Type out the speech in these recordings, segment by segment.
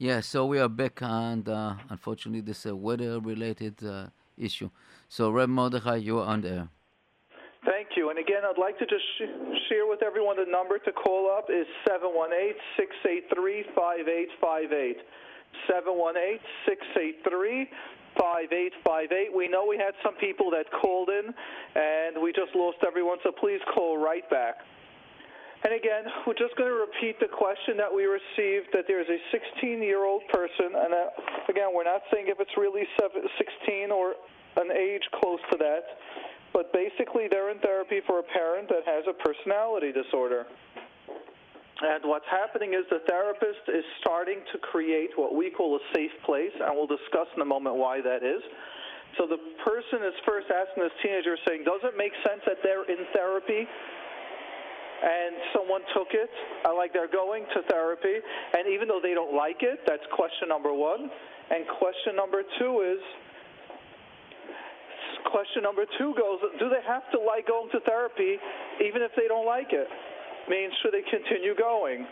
Yeah, so we are back on, the, unfortunately, this uh, weather-related uh, issue. So, Reb Mordechai, you're on there. Thank you. And again, I'd like to just sh- share with everyone the number to call up is 718-683-5858. 718-683-5858. We know we had some people that called in, and we just lost everyone, so please call right back. And again, we're just going to repeat the question that we received that there's a 16 year old person, and again, we're not saying if it's really 16 or an age close to that, but basically they're in therapy for a parent that has a personality disorder. And what's happening is the therapist is starting to create what we call a safe place, and we'll discuss in a moment why that is. So the person is first asking this teenager, saying, Does it make sense that they're in therapy? And someone took it, like they're going to therapy, and even though they don't like it, that's question number one. And question number two is, question number two goes, do they have to like going to therapy even if they don't like it? I Means should they continue going?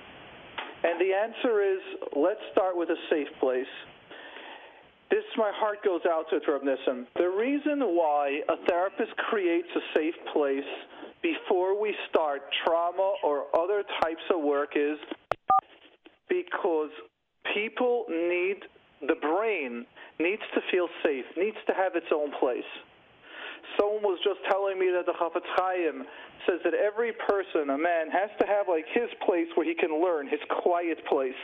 And the answer is, let's start with a safe place. This, my heart goes out to Reb Nissen. The reason why a therapist creates a safe place before we start trauma or other types of work is because people need, the brain needs to feel safe, needs to have its own place. Someone was just telling me that the Chafetz Chaim says that every person, a man, has to have like his place where he can learn, his quiet place.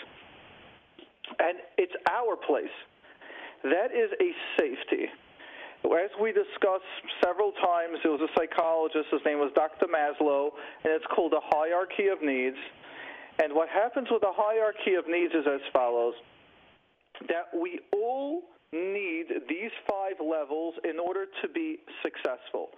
And it's our place. That is a safety. As we discussed several times, there was a psychologist, his name was Dr. Maslow, and it's called the hierarchy of needs. And what happens with the hierarchy of needs is as follows that we all need these five levels in order to be successful.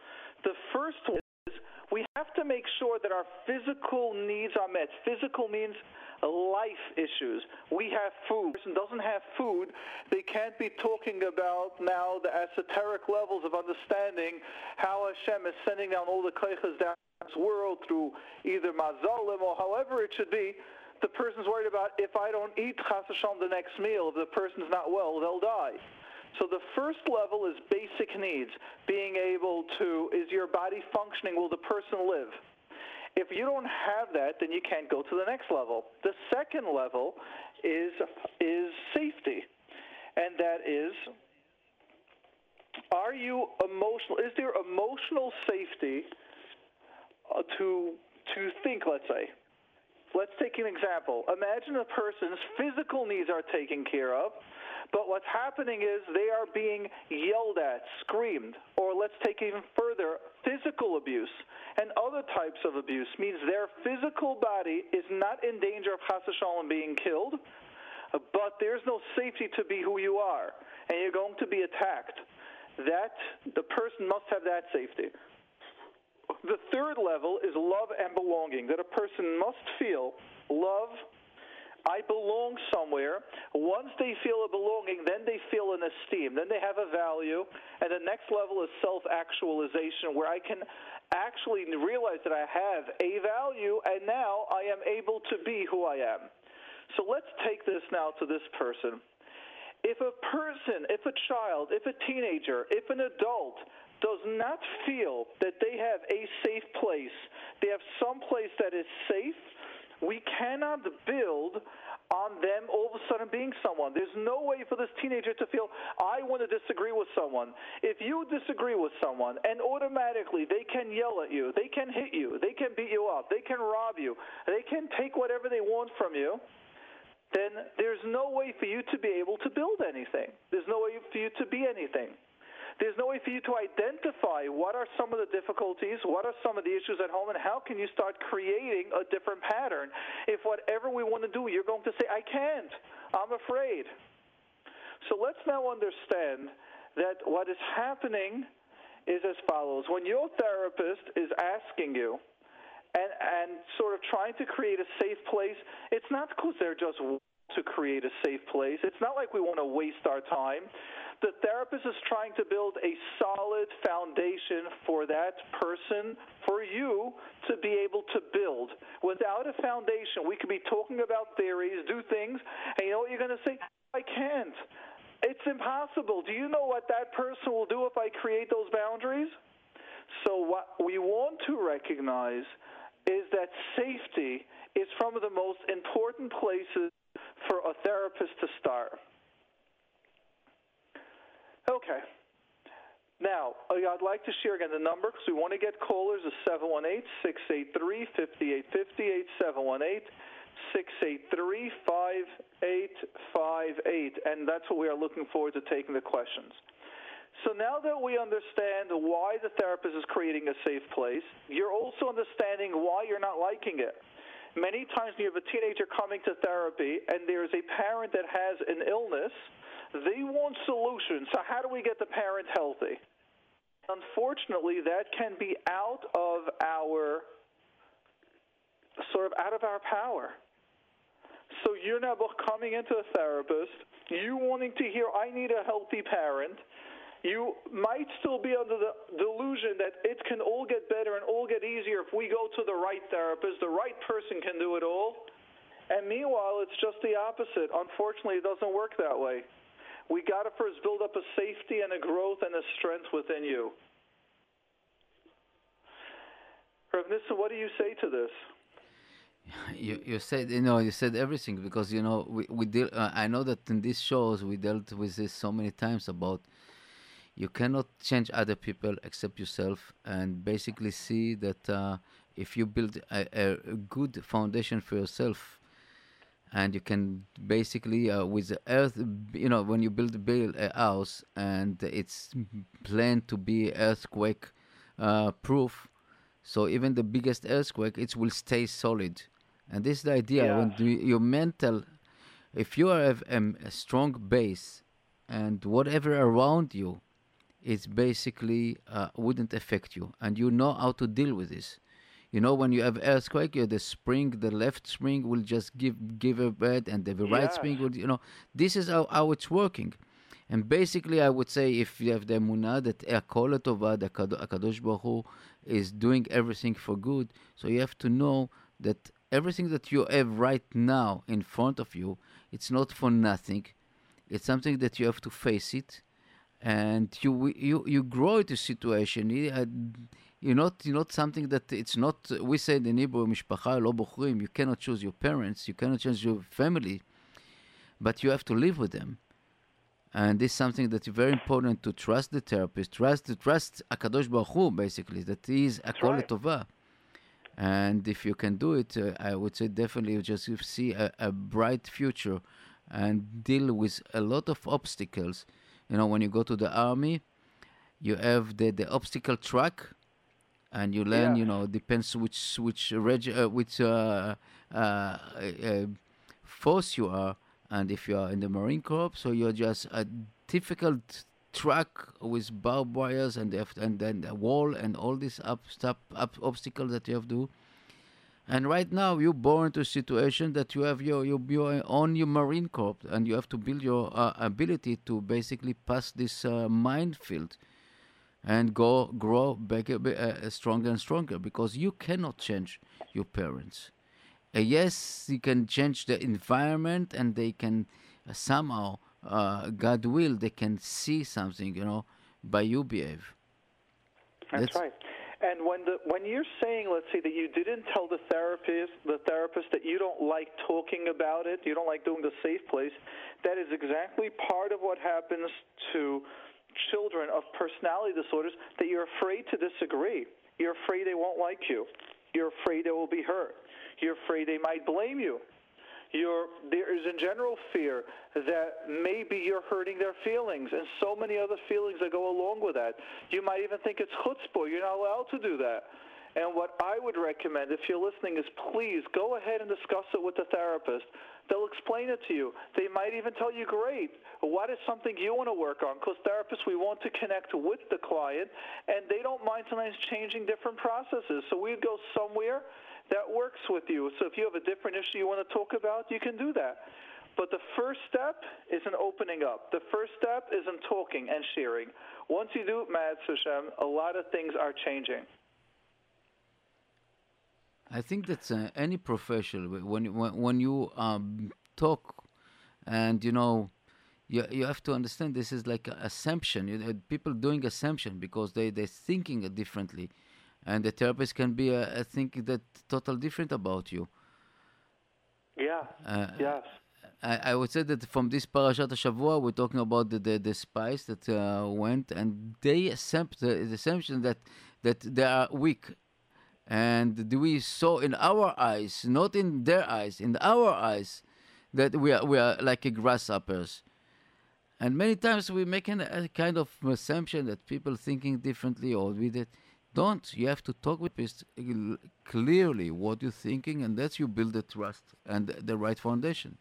The first one is we have to make sure that our physical needs are met. Physical means life issues. We have food. person doesn't have food, they can't be talking about now the esoteric levels of understanding how Hashem is sending down all the kaichas down this world through either mazalim or however it should be. The person's worried about if I don't eat chas the next meal, if the person's not well, they'll die. So the first level is basic needs. Being able to, is your body functioning? Will the person live? If you don't have that, then you can't go to the next level. The second level is is safety, and that is are you emotional? Is there emotional safety uh, to to think? Let's say. Let's take an example. Imagine a person's physical needs are taken care of, but what's happening is they are being yelled at, screamed, or let's take even further, physical abuse and other types of abuse means their physical body is not in danger of chas being killed, but there's no safety to be who you are, and you're going to be attacked. That the person must have that safety. The third level is love and belonging, that a person must feel love I belong somewhere. Once they feel a belonging, then they feel an esteem. Then they have a value. And the next level is self actualization, where I can actually realize that I have a value, and now I am able to be who I am. So let's take this now to this person. If a person, if a child, if a teenager, if an adult does not feel that they have a safe place, they have some place that is safe, we cannot build on them all of a sudden being someone. There's no way for this teenager to feel, I want to disagree with someone. If you disagree with someone and automatically they can yell at you, they can hit you, they can beat you up, they can rob you, they can take whatever they want from you, then there's no way for you to be able to build anything. There's no way for you to be anything. There's no way for you to identify what are some of the difficulties, what are some of the issues at home, and how can you start creating a different pattern if whatever we want to do, you're going to say, I can't, I'm afraid. So let's now understand that what is happening is as follows. When your therapist is asking you, and, and sort of trying to create a safe place, it's not because they're just to create a safe place. It's not like we want to waste our time. The therapist is trying to build a solid foundation for that person, for you to be able to build. Without a foundation, we could be talking about theories, do things, and you know what you're going to say? I can't. It's impossible. Do you know what that person will do if I create those boundaries? So, what we want to recognize is that safety is from the most important places for a therapist to start. Okay. Now, uh, I'd like to share again the number because we want to get callers is 718 683 5858 718 683 5858. And that's what we are looking forward to taking the questions. So now that we understand why the therapist is creating a safe place, you're also understanding why you're not liking it. Many times you have a teenager coming to therapy and there's a parent that has an illness, they want solutions. So how do we get the parent healthy? Unfortunately, that can be out of our sort of out of our power. So you're now coming into a therapist, you wanting to hear, I need a healthy parent you might still be under the delusion that it can all get better and all get easier if we go to the right therapist. The right person can do it all. And meanwhile, it's just the opposite. Unfortunately, it doesn't work that way. We got to first build up a safety and a growth and a strength within you. Rav Nissen, what do you say to this? You you said you know you said everything because you know we we deal. Uh, I know that in these shows we dealt with this so many times about you cannot change other people except yourself and basically see that uh, if you build a, a, good foundation for yourself and you can basically uh, with the earth you know when you build build a house and it's planned to be earthquake uh, proof so even the biggest earthquake it will stay solid and this is the idea yeah. when your mental if you have um, a strong base and whatever around you it's basically uh, wouldn't affect you, and you know how to deal with this. You know, when you have earthquake, you the spring, the left spring will just give give a bed, and the right spring will, you know, this is how, how it's working. And basically, I would say if you have the emunah that Akol Tova, the eh, Akadosh Baruch Hu, is doing everything for good, so you have to know that everything that you have right now in front of you, it's not for nothing. It's something that you have to face it and you you you grow into situation. Uh, You're not you're not something that it's not. We say in Hebrew, lo bochrim. You cannot choose your parents. You cannot choose your family, but you have to live with them. And this is something that's very important to trust the therapist, trust to trust Akadosh Baruch Hu, basically that he is Akol right. Tova. And if you can do it, uh, I would say definitely you just see a, a bright future and deal with a lot of obstacles you know when you go to the army you have the, the obstacle track and you learn yeah. you know depends which which reg uh, which uh, uh, uh, force you are. And if you are in the marine corps so you're just a difficult track with barbed wires and and then the wall and all these up, up, up obstacles that you have to do. And right now, you're born to a situation that you have your, your, your on your Marine Corps, and you have to build your uh, ability to basically pass this uh, minefield and go grow back uh, uh, stronger and stronger because you cannot change your parents. Uh, yes, you can change the environment, and they can uh, somehow, God will, they can see something, you know, by you behave. That's, That's right. And when the when you're saying, let's say that you didn't tell the therapist the therapist that you don't like talking about it, you don't like doing the safe place, that is exactly part of what happens to children of personality disorders that you're afraid to disagree. You're afraid they won't like you. You're afraid they will be hurt. You're afraid they might blame you. You're, there is a general fear that maybe you're hurting their feelings and so many other feelings that go along with that. You might even think it's chutzpah. You're not allowed to do that. And what I would recommend, if you're listening, is please go ahead and discuss it with the therapist. They'll explain it to you. They might even tell you, great, what is something you want to work on? Because therapists, we want to connect with the client, and they don't mind sometimes changing different processes. So we'd go somewhere that works with you. So if you have a different issue you want to talk about, you can do that. But the first step is in opening up. The first step is in talking and sharing. Once you do it, Mad Hashem, a lot of things are changing. I think that's uh, any profession when when when you um, talk, and you know, you you have to understand this is like an assumption. You know, people doing assumption because they they're thinking differently, and the therapist can be uh, thinking that total different about you. Yeah. Uh, yes. I, I would say that from this parashat Shavua, we're talking about the the, the spies that uh, went and they accept the, the assumption that that they are weak, and we saw in our eyes, not in their eyes, in our eyes, that we are we are like a grasshoppers. And many times we make an, a kind of assumption that people thinking differently or with it. Don't. You have to talk with people clearly what you're thinking, and that's you build the trust and the right foundation.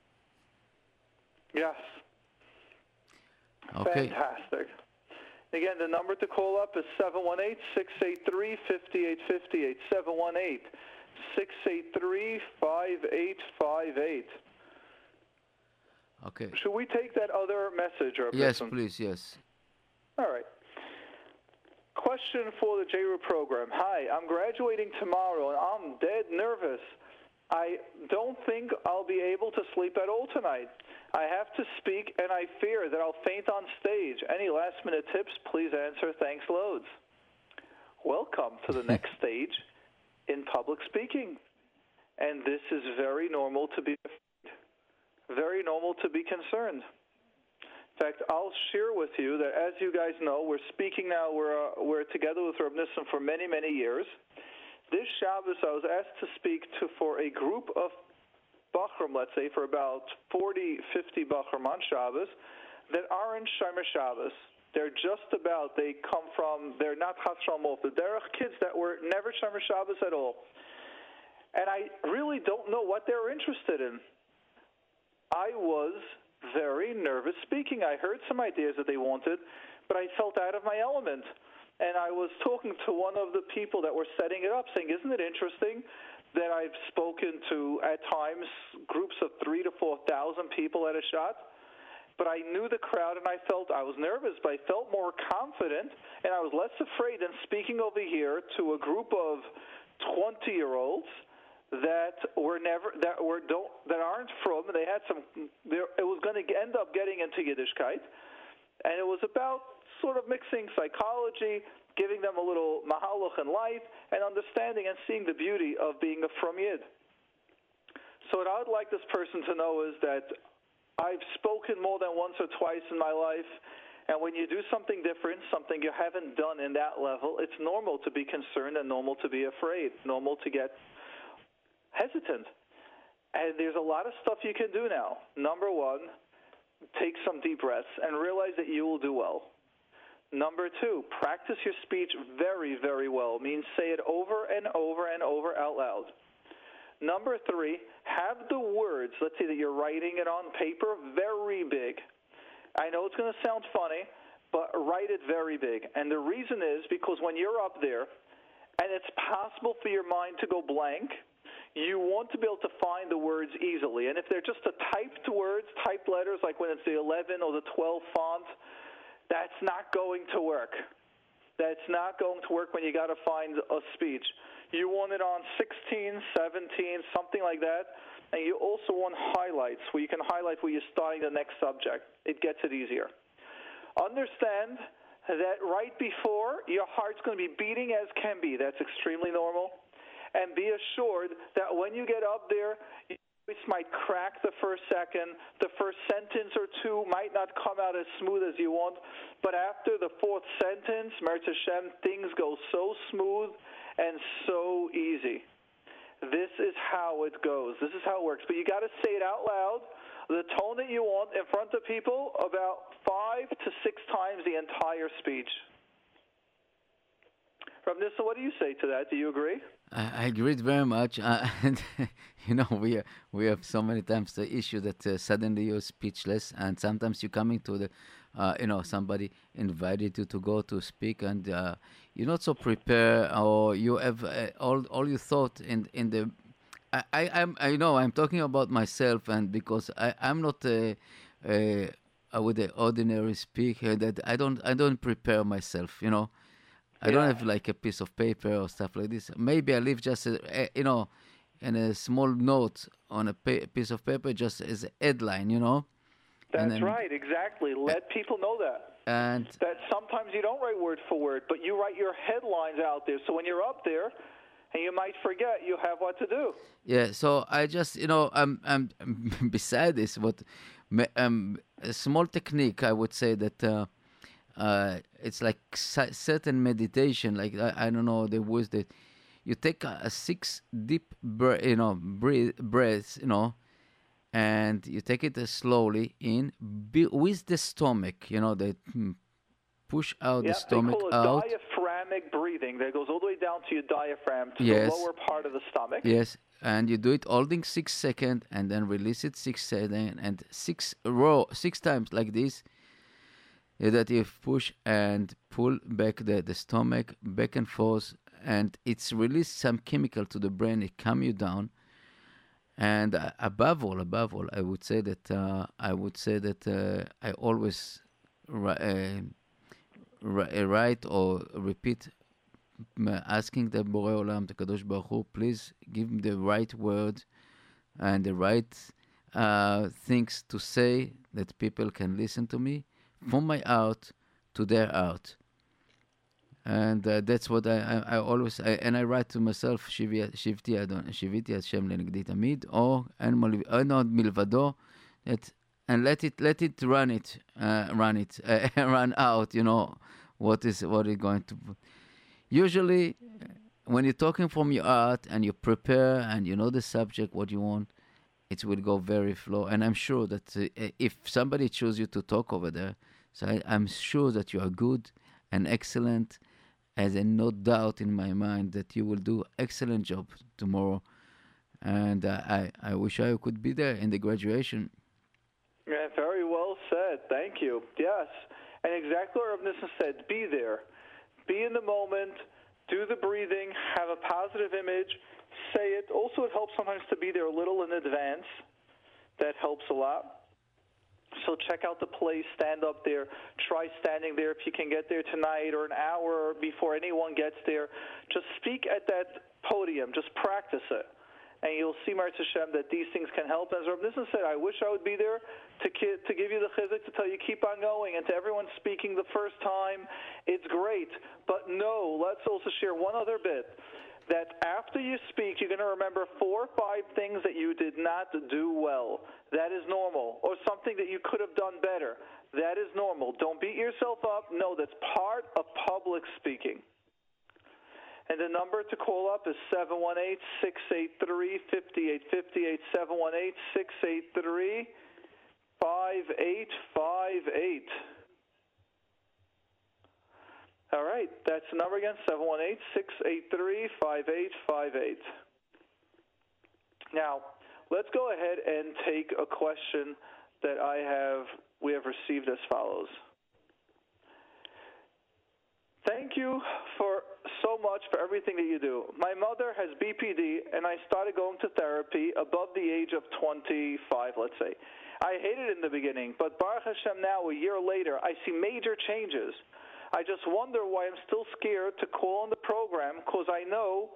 Yes. Okay. Fantastic. Again, the number to call up is 718 683 5858. 718 683 5858. Okay. Should we take that other message? Or Yes, please. Yes. All right. Question for the JRoot program. Hi, I'm graduating tomorrow and I'm dead nervous. I don't think I'll be able to sleep at all tonight. I have to speak and I fear that I'll faint on stage. Any last minute tips? Please answer. Thanks loads. Welcome to the next stage in public speaking. And this is very normal to be afraid, very normal to be concerned. In fact, I'll share with you that as you guys know, we're speaking now, we're, uh, we're together with Reb Nissen for many, many years. This Shabbos, I was asked to speak to for a group of Bachram, let's say, for about 40, 50 Bachram on Shabbos that aren't Shomer Shabbos. They're just about, they come from, they're not Chasram off the Derech kids that were never Shomer Shabbos at all. And I really don't know what they're interested in. I was very nervous speaking. I heard some ideas that they wanted, but I felt out of my element. And I was talking to one of the people that were setting it up, saying, Isn't it interesting that I've spoken to, at times, groups of three to 4,000 people at a shot? But I knew the crowd and I felt I was nervous, but I felt more confident and I was less afraid than speaking over here to a group of 20 year olds that were never that were don't that aren't from they had some it was going to end up getting into Yiddishkeit and it was about sort of mixing psychology giving them a little mahalach in life and understanding and seeing the beauty of being a frum Yid so what I would like this person to know is that I've spoken more than once or twice in my life and when you do something different, something you haven't done in that level, it's normal to be concerned and normal to be afraid, normal to get hesitant. And there's a lot of stuff you can do now. Number one, take some deep breaths and realize that you will do well. Number two, practice your speech very, very well. Means say it over and over and over out loud. Number three, have the words, let's say that you're writing it on paper, very big. I know it's going to sound funny, but write it very big. And the reason is because when you're up there and it's possible for your mind to go blank, you want to be able to find the words easily. And if they're just the typed words, typed letters, like when it's the 11 or the 12 font, that's not going to work. That's not going to work when you got to find a speech. You want it on 16, 17, something like that. And you also want highlights where you can highlight where you're starting the next subject. It gets it easier. Understand that right before, your heart's going to be beating as can be. That's extremely normal and be assured that when you get up there, voice might crack the first second, the first sentence or two might not come out as smooth as you want, but after the fourth sentence, Meretz Hashem, things go so smooth and so easy. This is how it goes. This is how it works. But you got to say it out loud, the tone that you want in front of people, about five to six times the entire speech. Rav Nissen, what do you say to that? Do you agree? I, I agree very much. Uh, and you know, we we have so many times the issue that uh, suddenly you're speechless, and sometimes you're coming to the, uh, you know, somebody invited you to go to speak, and uh, you're not so prepared, or you have uh, all all you thought in in the I, I I'm I know I'm talking about myself, and because I I'm not a, a would an ordinary speaker that I don't I don't prepare myself. You know, I don't have like a piece of paper or stuff like this. Maybe I leave just a, a you know, in a small note on a pa- piece of paper, just as a headline. You know, That's then- right, exactly. Let people know that. and That sometimes you don't write word for word, but you write your headlines out there. So when you're up there, and you might forget, you have what to do. Yeah, so I just you know I'm I'm beside this what um a small technique I would say that uh, uh it's like certain meditation like I, I don't know the words that you take a, a six deep bre- you know breathe breaths you know and you take it uh, slowly in be, with the stomach you know that mm, push out Yeah, the stomach they call it out diaphragmic breathing. That goes all the way down to your diaphragm, to Yes. the lower part of the stomach. Yes, and you do it holding six second and then release it six six second and six row six times like this. Yeah, that you push and pull back the, the stomach back and forth and it's release some chemical to the brain. It calm you down. And uh, above all, above all, I would say that uh, I would say that uh, I always ri- uh, ri- write or repeat asking the Borei Olam, the Kadosh Baruch Hu, please give me the right word and the right uh, things to say that people can listen to me from my art to their art. And uh, that's what I, I, I always, I, and I write to myself, Shivti Adon, Shiviti Hashem lenegdi tamid, or Ein od uh, milvado, that, and let it, let it run it, uh, run it, uh, run out, you know, what is, what is going to, usually when you're talking from your art and you prepare and you know the subject, what you want, it will go very flow. And I'm sure that uh, if somebody chooses you to talk over there, so I, i'm sure that you are good and excellent as a no doubt in my mind that you will do excellent job tomorrow and uh, i i wish i could be there in the graduation Yeah, very well said. Thank you. Yes. And exactly what Nissen said, be there. Be in the moment, do the breathing, have a positive image, say it. Also, it helps sometimes to be there a little in advance. That helps a lot. So check out the place, stand up there, try standing there if you can get there tonight or an hour before anyone gets there. Just speak at that podium, just practice it. And you'll see, Marit Hashem, that these things can help. As Rav Nissen said, I wish I would be there to, ki- to give you the chizuk, to tell you keep on going. And to everyone speaking the first time, it's great. But no, let's also share one other bit that after you speak, you're going to remember four or five things that you did not do well. That is normal. Or something that you could have done better. That is normal. Don't beat yourself up. No, that's part of public speaking. And the number to call up is 718 683 5858. 718 683 5858. All right, that's the number again 718 683 5858. Now, let's go ahead and take a question that I have we have received as follows. Thank you for so much for everything that you do. My mother has BPD, and I started going to therapy above the age of 25, let's say. I hated it in the beginning, but Baruch Hashem now, a year later, I see major changes. I just wonder why I'm still scared to call on the program because I know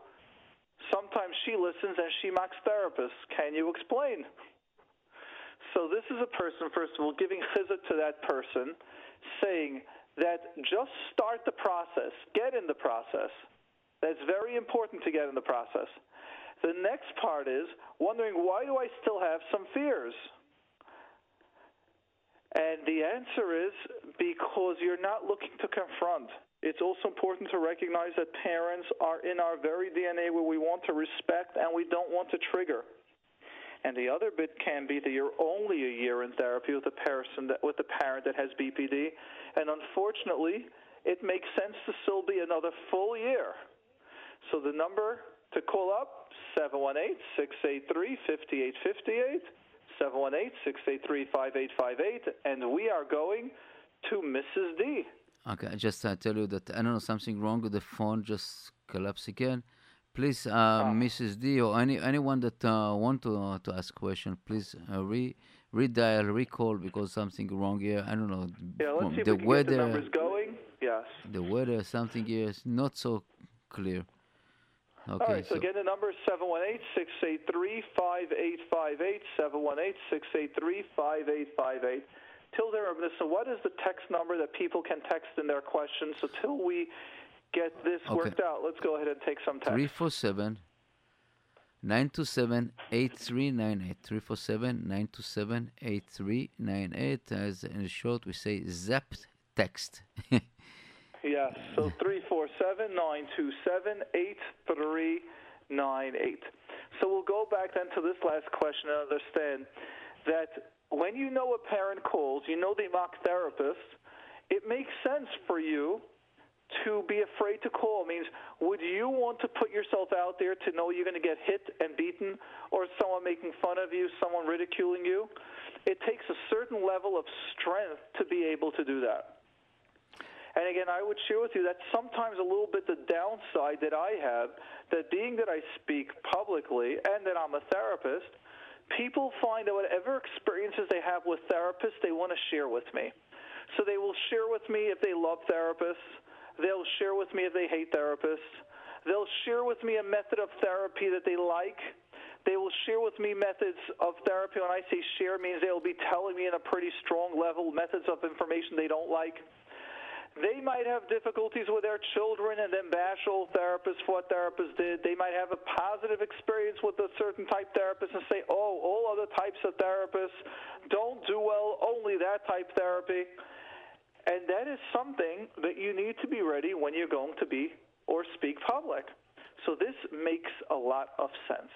sometimes she listens and she mocks therapists. Can you explain? So this is a person, first of all, giving chizuk to that person, saying that just start the process, get in the process. That's very important to get in the process. The next part is wondering why do I still have some fears? And the answer is because you're not looking to confront. It's also important to recognize that parents are in our very DNA where we want to respect and we don't want to trigger. And the other bit can be that you're only a year in therapy with a person that, with a parent that has BPD, and unfortunately, it makes sense to still be another full year. So the number to call up 718-683-5858, 718-683-5858, and we are going to Mrs. D. Okay, I just uh, tell you that I don't know something wrong with the phone. Just collapse again. please, uh, Mrs. D or any anyone that uh, want to uh, to ask question, please uh, re redial, recall because something wrong here. I don't know. Yeah, let's see if the we can weather, get the numbers going. Yes. the weather, something here is not so clear. Okay, All right, so, so again, the number is 718-683-5858, 718-683-5858. Till there, so what is the text number that people can text in their questions? So till we get this Okay. worked out, let's go ahead and take some text. three four seven. 927 8398 347 927 8398 as in short we say zap text Yes, so 347 927 8398. So we'll go back then to this last question and understand that when you know a parent calls, you know they mock therapists, it makes sense for you to be afraid to call. Means, would you want to put yourself out there to know you're going to get hit and beaten or someone making fun of you, someone ridiculing you? It takes a certain level of strength to be able to do that. And again, I would share with you that sometimes a little bit the downside that I have, that being that I speak publicly and that I'm a therapist, people find that whatever experiences they have with therapists, they want to share with me. So they will share with me if they love therapists. They'll share with me if they hate therapists. They'll share with me a method of therapy that they like. They will share with me methods of therapy. When I say share, means they will be telling me in a pretty strong level methods of information they don't like. They might have difficulties with their children and then bash old therapists for what therapists did. They might have a positive experience with a certain type therapist and say, oh, all other types of therapists don't do well, only that type therapy. And that is something that you need to be ready when you're going to be or speak public. So this makes a lot of sense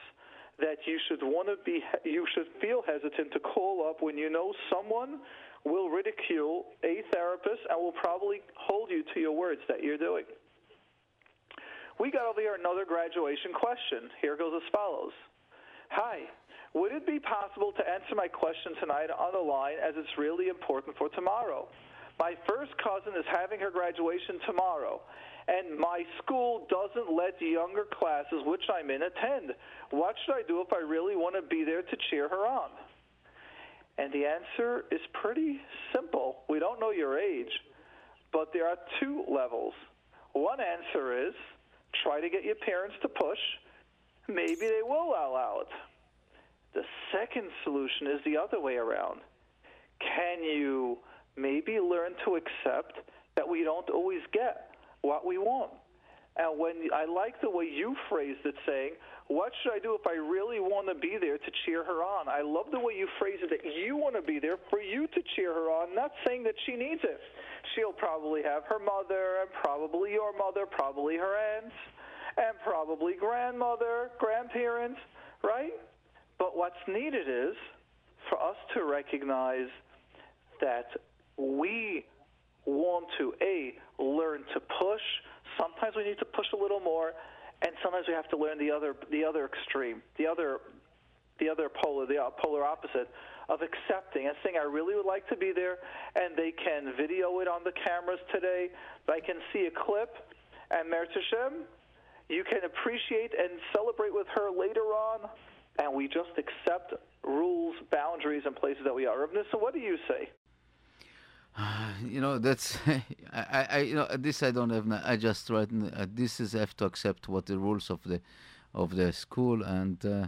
that you should want to be you should feel hesitant to call up when you know someone will ridicule a therapist and will probably hold you to your words that you're doing. We got over here another graduation question. Here goes as follows. Hi, would it be possible to answer my question tonight on the line as it's really important for tomorrow? My first cousin is having her graduation tomorrow, and my school doesn't let the younger classes, which I'm in, attend. What should I do if I really want to be there to cheer her on? And the answer is pretty simple. We don't know your age, but there are two levels. One answer is try to get your parents to push. Maybe they will allow it. The second solution is the other way around. Can you maybe learn to accept that we don't always get what we want? And when I like the way you phrased it, saying, "What should I do if I really want to be there to cheer her on?" I love the way you phrase it that you want to be there for you to cheer her on, not saying that she needs it. She'll probably have her mother, and probably your mother, probably her aunts, and probably grandmother, grandparents, right? But what's needed is for us to recognize that we want to a learn to push. Sometimes we need to push a little more, and sometimes we have to learn the other the other extreme, the other the other polar the uh, polar opposite of accepting and saying I really would like to be there, and they can video it on the cameras today. I can see a clip, and Meretz you can appreciate and celebrate with her later on, and we just accept rules, boundaries, and places that we are. Nissen, what do you say? you know that's I, I you know this I don't have I just write uh, this is have to accept what the rules of the of the school and uh,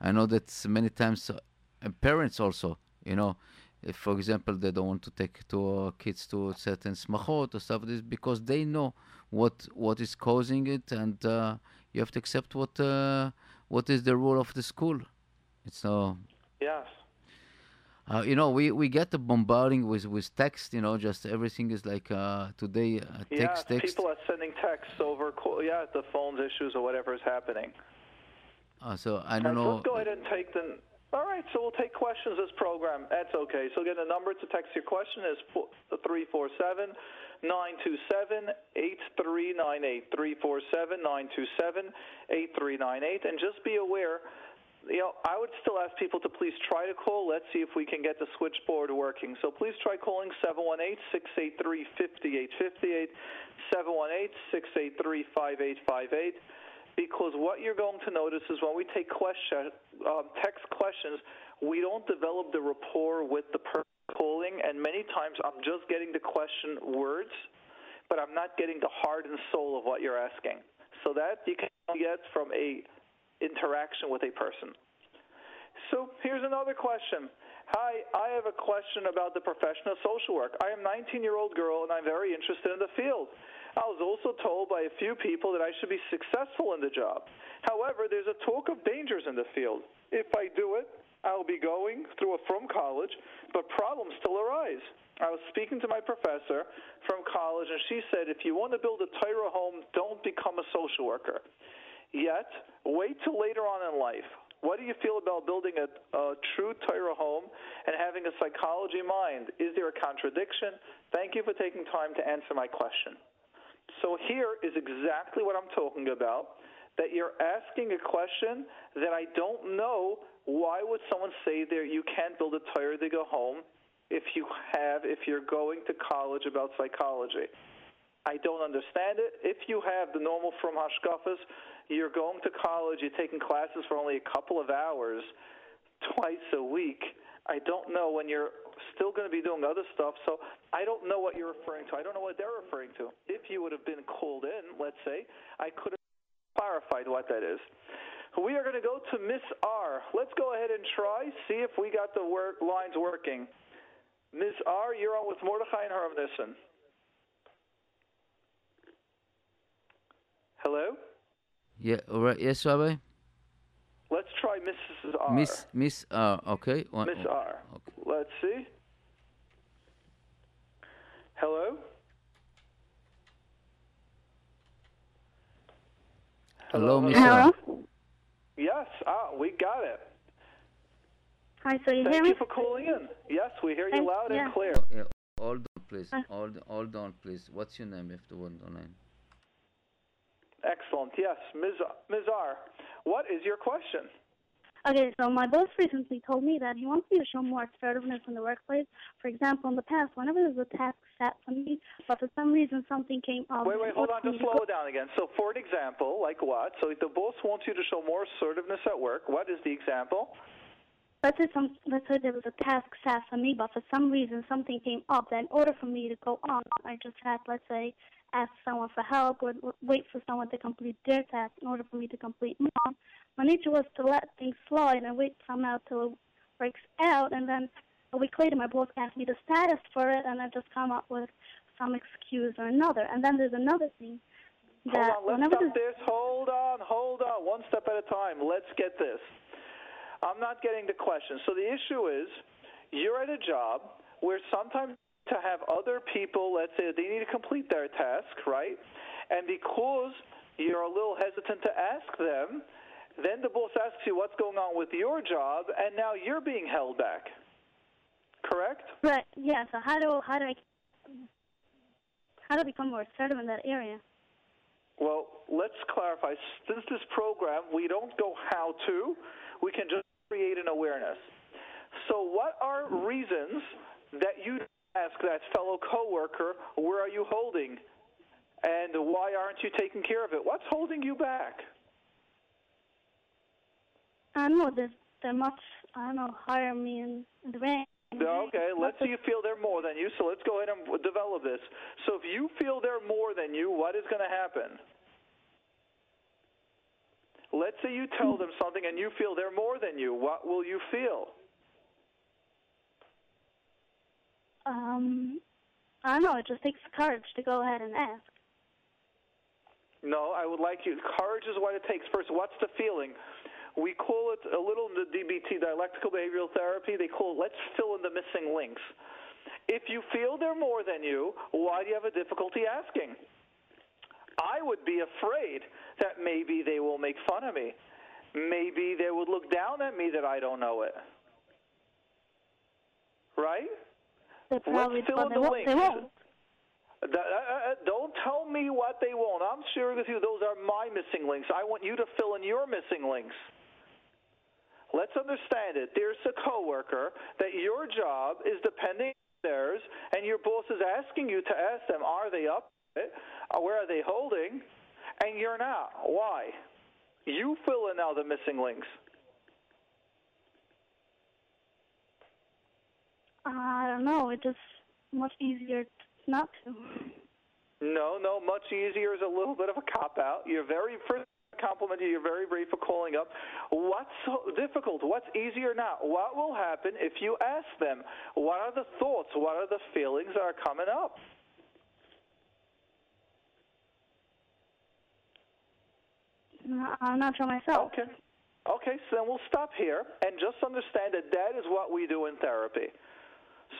I know that many times uh, parents also you know if for example they don't want to take to kids to certain smachot or stuff like this because they know what what is causing it and uh, you have to accept what uh, what is the rule of the school. It's so yes uh, you know, we, we get the bombarding with, with text. You know, just everything is like uh, today uh, text yeah, text. people are sending texts over. Yeah, the phone's issues or whatever is happening. Uh, so I don't right, know. Let's go ahead and take the. All right, so we'll take questions this program. That's okay. So again, the number to text your question is three four seven nine two seven eight three nine eight three four seven nine two seven eight three nine eight, and just be aware you know, I would still ask people to please try to call. Let's see if we can get the switchboard working. So please try calling 718-683-5858, 718-683-5858. because what you're going to notice is when we take question, um, text questions, we don't develop the rapport with the person calling, and many times I'm just getting the question words, but I'm not getting the heart and soul of what you're asking. So that you can get from a interaction with a person. So here's another question. Hi, I have a question about the profession of social work. I am a 19 year old girl and I'm very interested in the field. I was also told by a few people that I should be successful in the job. However, there's a talk of dangers in the field. If I do it, I'll be going through a from college, but problems still arise. I was speaking to my professor from college, and she said, if you want to build a Torah home, don't become a social worker. Yet, wait till later on in life. What do you feel about building a, a true Torah home and having a psychology mind? Is there a contradiction? Thank you for taking time to answer my question. So here is exactly what I'm talking about. That you're asking a question that I don't know. Why would someone say there you can't build a Torah to go home if you have if you're going to college about psychology? I don't understand it. If you have the normal frum hashkafas, you're going to college, you're taking classes for only a couple of hours twice a week. I don't know when you're still going to be doing other stuff. So I don't know what you're referring to. I don't know what they're referring to. If you would have been called in, let's say, I could have clarified what that is. We are going to go to Miss R. Let's go ahead and try, see if we got the work, lines working. Miss R, you're on with Mordechai and. Hello? Yeah, all right. Yes, Rabbi? Let's try Mrs. R. Miss Miss R, okay. One, Miss R. Okay. Let's see. Hello? Hello, Miss Hello? R. Yes, ah, we got it. Hi, so you hear Thank me? you for calling in. Yes, we hear you loud yeah. and clear. Yeah, hold on, please. Uh. Hold, hold on, please. What's your name? You have to word online. Excellent. Yes, Ms. Ms. R. What is your question? Okay, so my boss recently told me that he wants me to show more assertiveness in the workplace. For example, in the past, whenever there was a task set for me, but for some reason something came up. Wait, wait, hold on. Just slow down again. So, for an example, like what? So, if the boss wants you to show more assertiveness at work. What is the example? Let's say some, let's say there was a task set for me, but for some reason something came up. That in order for me to go on, I just had, let's say, ask someone for help or wait for someone to complete their task in order for me to complete mine. My nature was to let things slide and wait somehow till it breaks out, and then a week later my boss asked me the status for it, and I just come up with some excuse or another. And then there's another thing that Hold on, let's stop this. Hold on, hold on. One step at a time. Let's get this. I'm not getting the question. So the issue is you're at a job where sometimes to have other people, let's say they need to complete their task, right? And because you're a little hesitant to ask them, then the boss asks you what's going on with your job, and now you're being held back. Correct? Right. Yeah. So how do how do I how do I become more assertive in that area? Well, let's clarify. Since this program, we don't go how to, we can just create an awareness. So, what are reasons that you ask that fellow coworker, where are you holding? And why aren't you taking care of it? What's holding you back? I know. They're much I don't know higher me in, in the rank. Okay, let's say you feel they're more than you, so let's go ahead and develop this. So, if you feel they're more than you, what is going to happen? Let's say you tell hmm. them something and you feel they're more than you. What will you feel? Um, I don't know. It just takes courage to go ahead and ask. No, I would like you. Courage is what it takes. First, what's the feeling? We call it a little in the DBT, dialectical behavioral therapy. They call it let's fill in the missing links. If you feel they're more than you, why do you have a difficulty asking? I would be afraid that maybe they will make fun of me. Maybe they would look down at me that I don't know it. Right? Probably fill in the links. Th- uh, uh, don't tell me what they won't. I'm sharing with you those are my missing links. I want you to fill in your missing links. Let's understand it. There's a coworker that your job is depending on theirs, and your boss is asking you to ask them, are they up? Uh, Where are they holding? And you're not. Why? You fill in now the missing links. Uh, I don't know. It's just much easier not to. No, no, much easier is a little bit of a cop out. You're very first compliment you. You're very brave for calling up. What's so difficult? What's easier now? What will happen if you ask them? What are the thoughts? What are the feelings that are coming up? I'm not sure myself. Okay. Okay, so then we'll stop here and just understand that that is what we do in therapy.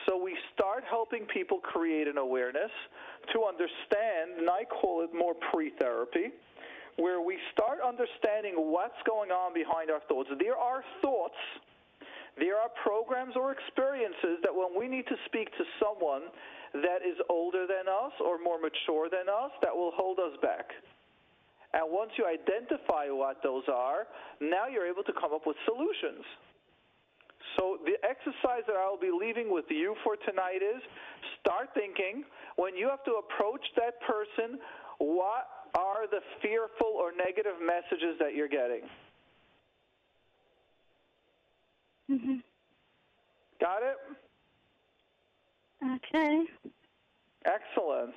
So we start helping people create an awareness to understand, and I call it more pre therapy, where we start understanding what's going on behind our thoughts. There are thoughts, there are programs or experiences that when we need to speak to someone that is older than us or more mature than us, that will hold us back. And once you identify what those are, now you're able to come up with solutions. So the exercise that I will be leaving with you for tonight is start thinking when you have to approach that person, what are the fearful or negative messages that you're getting? Mhm. Got it? Okay. Excellent.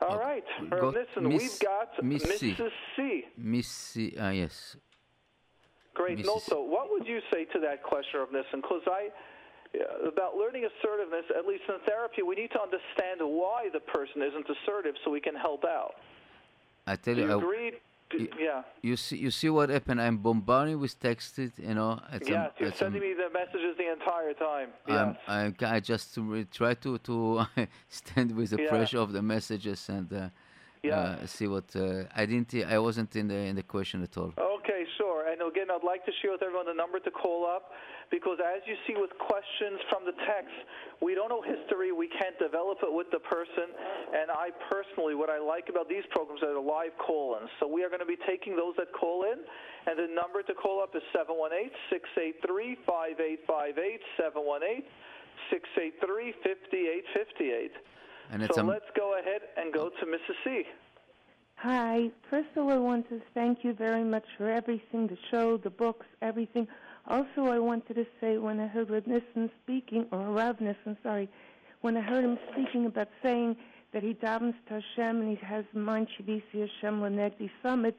All right. Go- Listen, Miss- we've got Miss C. Mrs. C. Missy, ah, yes. Great. Mrs. Noto, what would you say to that question of Nissen? Because I, uh, about learning assertiveness, at least in therapy, we need to understand why the person isn't assertive so we can help out. I tell you, you I, agree? Yeah. you see, you see what happened. I'm bombarding with texted, you know. It's Yes, you're sending me the messages the entire time. I'm, Yes. I, I just try to to stand with the Yeah. pressure of the messages and uh, Yeah. uh, see what uh, I didn't. I wasn't in the in the question at all. Okay, sure. And again, I'd like to share with everyone the number to call up because as you see with questions from the text, we don't know history. We can't develop it with the person. And I personally, what I like about these programs are the live call-ins. So we are going to be taking those that call in. And the number to call up is 718-683-5858, 718-683-5858. And it's So um, let's go ahead and go to Mrs. C. Hi. First of all, I want to thank you very much for everything the show, the books, everything. Also, I wanted to say when I heard Nissen speaking, or Rav Nissen, sorry, when I heard him speaking about saying that he davens to Hashem and he has Mind Shivisi Hashem Lenegdi Summit,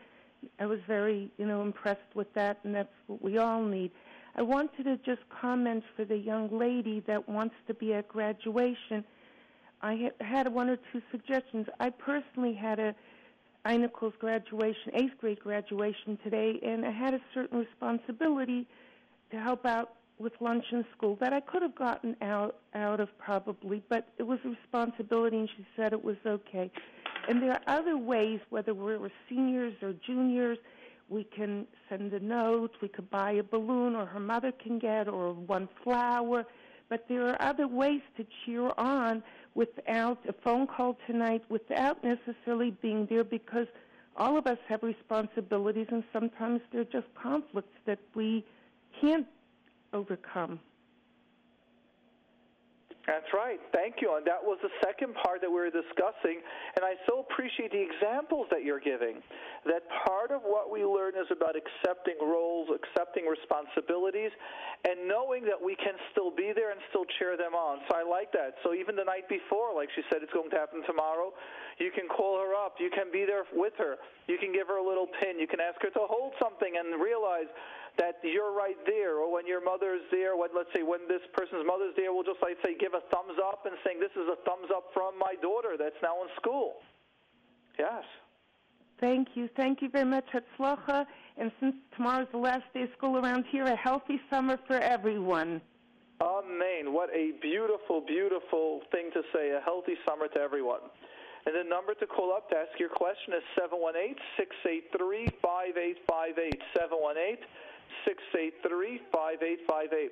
I was very, you know, impressed with that, and that's what we all need. I wanted to just comment for the young lady that wants to be at graduation. I had one or two suggestions. I personally had a Einikel's graduation, eighth grade graduation today, and I had a certain responsibility to help out with lunch in school that I could have gotten out out of probably, but it was a responsibility, and she said it was okay. And there are other ways, whether we're seniors or juniors, we can send a note, we could buy a balloon, or her mother can get, or one flower. But there are other ways to cheer on without a phone call tonight, without necessarily being there, because all of us have responsibilities, and sometimes they're just conflicts that we can't overcome. That's right. Thank you. And that was the second part that we were discussing. And I so appreciate the examples that you're giving. That part of what we learn is about accepting roles, accepting responsibilities, and knowing that we can still be there and still cheer them on. So I like that. So even the night before, like she said, it's going to happen tomorrow, you can call her up. You can be there with her. You can give her a little pin. You can ask her to hold something and realize that you're right there, or when your mother's there, when let's say when this person's mother's there, we'll just like say give a thumbs up and saying this is a thumbs up from my daughter that's now in school. Yes. Thank you. Thank you very much, Hatzlacha. And since tomorrow's the last day of school around here, a healthy summer for everyone. Amen. What a beautiful, beautiful thing to say. A healthy summer to everyone. And the number to call up to ask your question is 718 683 5858. 718 683 5858.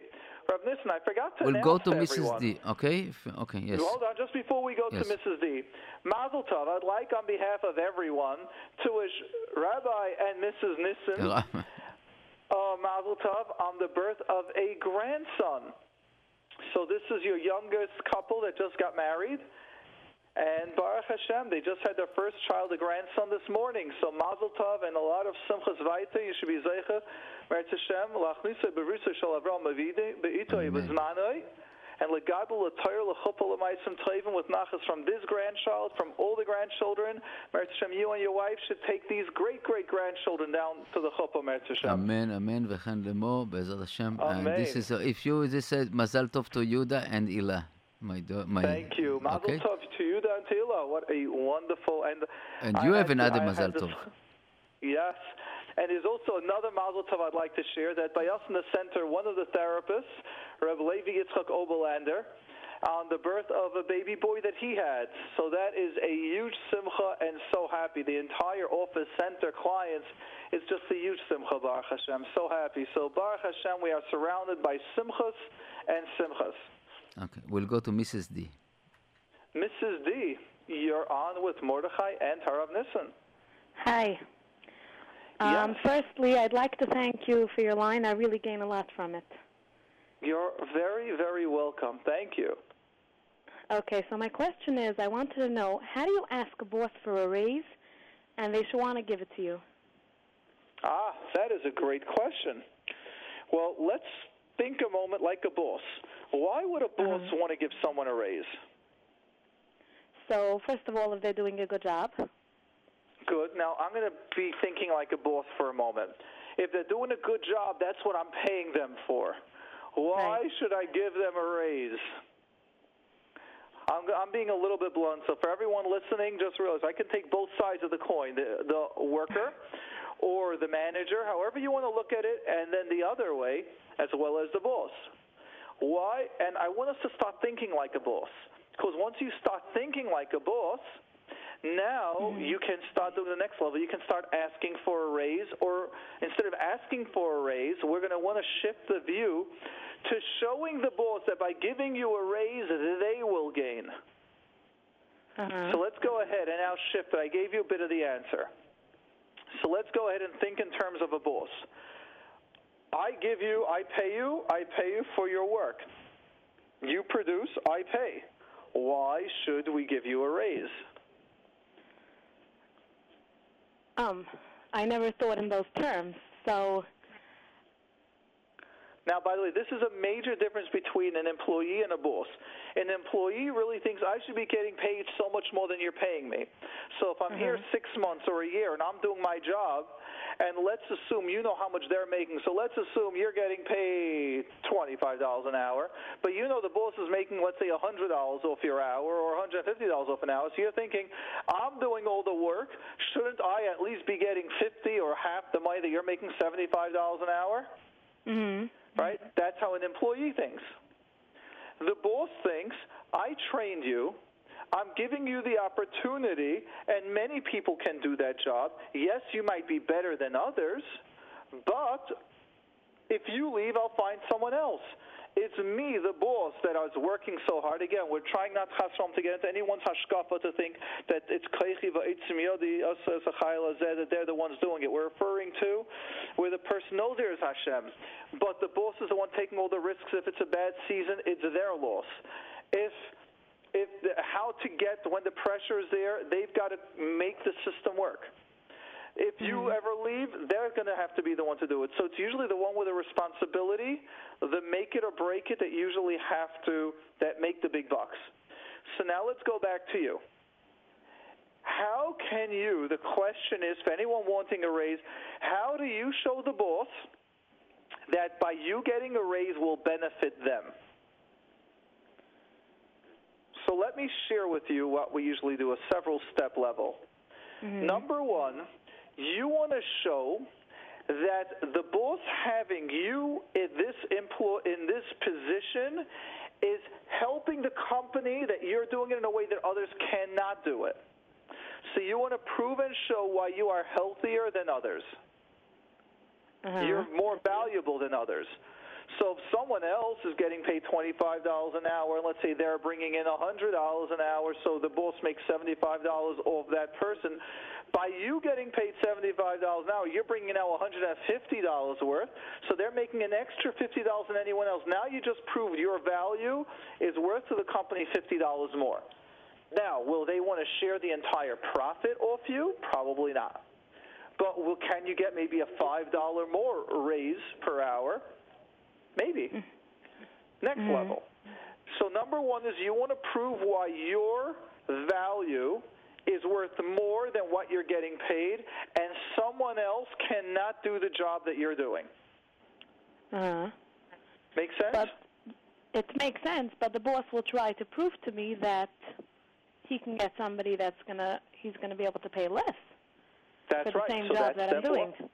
Rav Nissen, I forgot to We'll go to to Mrs. everyone. D. Okay. Okay. Yes. Hold on, just before we go Yes. to Mrs. D. Mazel Tov, I'd like on behalf of everyone to wish Rabbi and Mrs. Nissen uh, Mazel Tov on the birth of a grandson. So this is your youngest couple that just got married, and Baruch Hashem, they just had their first child, a grandson, this morning. So Mazel Tov and a lot of Simchas Vaita. You should be Zeicha, Meretz Hashem, Lachnisa Berusa Shal Avram Avide Beitoi Bezmanoi, and Legadol L'Toyer L'Chupa L'Maisim Tevim with Nachas from this grandchild, from all the grandchildren. Meretz Hashem, you and your wife should take these great great grandchildren down to the Chupa Meretz Hashem. Amen, Amen, V'chen Lemo Bezat Hashem. Amen. And this is if you this says Mazel Tov to Yuda and Ilah. My, do, my, Thank you. Mazel okay? Tov to you, Dan Tila. What a wonderful and. And I you had- have another I had Mazel Tov. Yes. And there's also another Mazel Tov I'd like to share that by us in the center, one of the therapists, Reb Levi Yitzchak Oberlander, on the birth of a baby boy that he had. So that is a huge simcha and so happy. The entire office center clients is just a huge simcha, Baruch Hashem. So happy. So Baruch Hashem, we are surrounded by simchas and simchas. Okay, we'll go to Mrs. D. Mrs. D, you're on with Mordechai and Harav Nissen. Hi. Um, Firstly, I'd like to thank you for your line. I really gain a lot from it. You're very, very welcome. Thank you. Okay, so my question is I wanted to know how do you ask a boss for a raise and they should want to give it to you? Ah, that is a great question. Well, let's think a moment like a boss. Why would a boss uh-huh. want to give someone a raise? So, first of all, if they're doing a good job. Good. Now, I'm going to be thinking like a boss for a moment. If they're doing a good job, that's what I'm paying them for. Why Right. should I give them a raise? I'm, I'm being a little bit blunt. So, for everyone listening, just realize I can take both sides of the coin the, the worker or the manager, however you want to look at it, and then the other way, as well as the boss. Why? And I want us to start thinking like a boss. Because once you start thinking like a boss, now you can start doing the next level. You can start asking for a raise, or instead of asking for a raise, we're going to want to shift the view to showing the boss that by giving you a raise, they will gain. Uh-huh. So let's go ahead and now shift. I gave you a bit of the answer. So let's go ahead and think in terms of a boss. I give you, I pay you, I pay you for your work. You produce, I pay. Why should we give you a raise? Um, I never thought in those terms. So, Now, by the way, this is a major difference between an employee and a boss. An employee really thinks I should be getting paid so much more than you're paying me. So if I'm here six months or a year and I'm doing my job, and let's assume you know how much they're making, so let's assume you're getting paid $25 an hour, but you know the boss is making, let's say, $100 off your hour or $150 off an hour, so you're thinking, I'm doing all the work, shouldn't I at least be getting 50 or half the money that you're making $75 an hour? mhm. Right? That's how an employee thinks. The boss thinks, I trained you. I'm giving you the opportunity, and many people can do that job. Yes, you might be better than others, but if you leave, I'll find someone else. It's me, the boss, that I was working so hard. Again, we're trying not Chasrom to get into anyone's hashkafa to think that it's Kleichi va'etzim yodi us as a chayla that they're the ones doing it. We're referring to where the person knows there is Hashem, but the boss is the one taking all the risks. If it's a bad season, it's their loss. If if the, how to get when the pressure is there, they've got to make the system work. If you mm-hmm. ever leave, they're going to have to be the one to do it. So it's usually the one with the responsibility, the make it or break it that usually have to that make the big bucks. So now let's go back to you. How can you? The question is for anyone wanting a raise, how do you show the boss that by you getting a raise will benefit them? So let me share with you what we usually do a several step level. Mm-hmm. Number one, you want to show that the boss having you in this employ in this position is helping the company that you're doing it in a way that others cannot do it. So you want to prove and show why you are healthier than others. Uh-huh. You're more valuable than others. So if someone else is getting paid $25 an hour, and let's say they're bringing in $100 an hour, so the boss makes $75 off that person, by you getting paid $75 an hour, you're bringing now $150 worth, so they're making an extra $50 than anyone else. Now you just proved your value is worth to the company $50 more. Now, will they want to share the entire profit off you? Probably not. But will, can you get maybe a $5 more raise per hour? Maybe. Next Mhm. level. So, number one is you want to prove why your value is worth more than what you're getting paid, and someone else cannot do the job that you're doing. Uh-huh. Make sense? But it makes sense, but the boss will try to prove to me that he can get somebody that's gonna he's gonna be able to pay less that's for the right. same so job that's that I'm doing. One.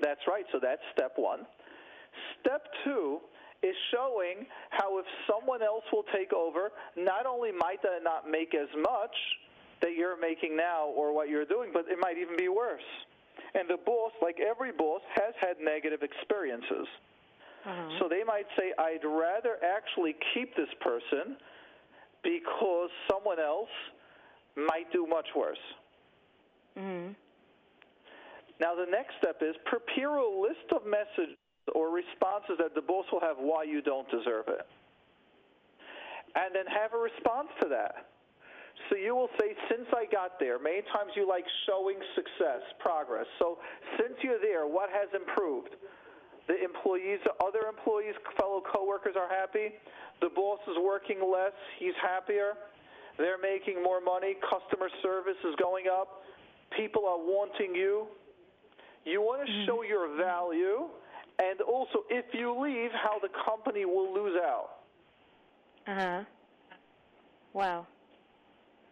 That's right. So that's step one. Step two is showing how if someone else will take over, not only might they not make as much that you're making now or what you're doing, but it might even be worse. And the boss, like every boss, has had negative experiences. Uh-huh. So they might say, I'd rather actually keep this person because someone else might do much worse. Mhm. Now, the next step is prepare a list of messages or responses that the boss will have why you don't deserve it. And then have a response to that. So you will say, since I got there, many times you like showing success, progress. So since you're there, what has improved? The employees, the other employees, fellow coworkers are happy. The boss is working less, he's happier. They're making more money. Customer service is going up. People are wanting you. You want to show your value, and also if you leave, how the company will lose out. Uh-huh. Wow.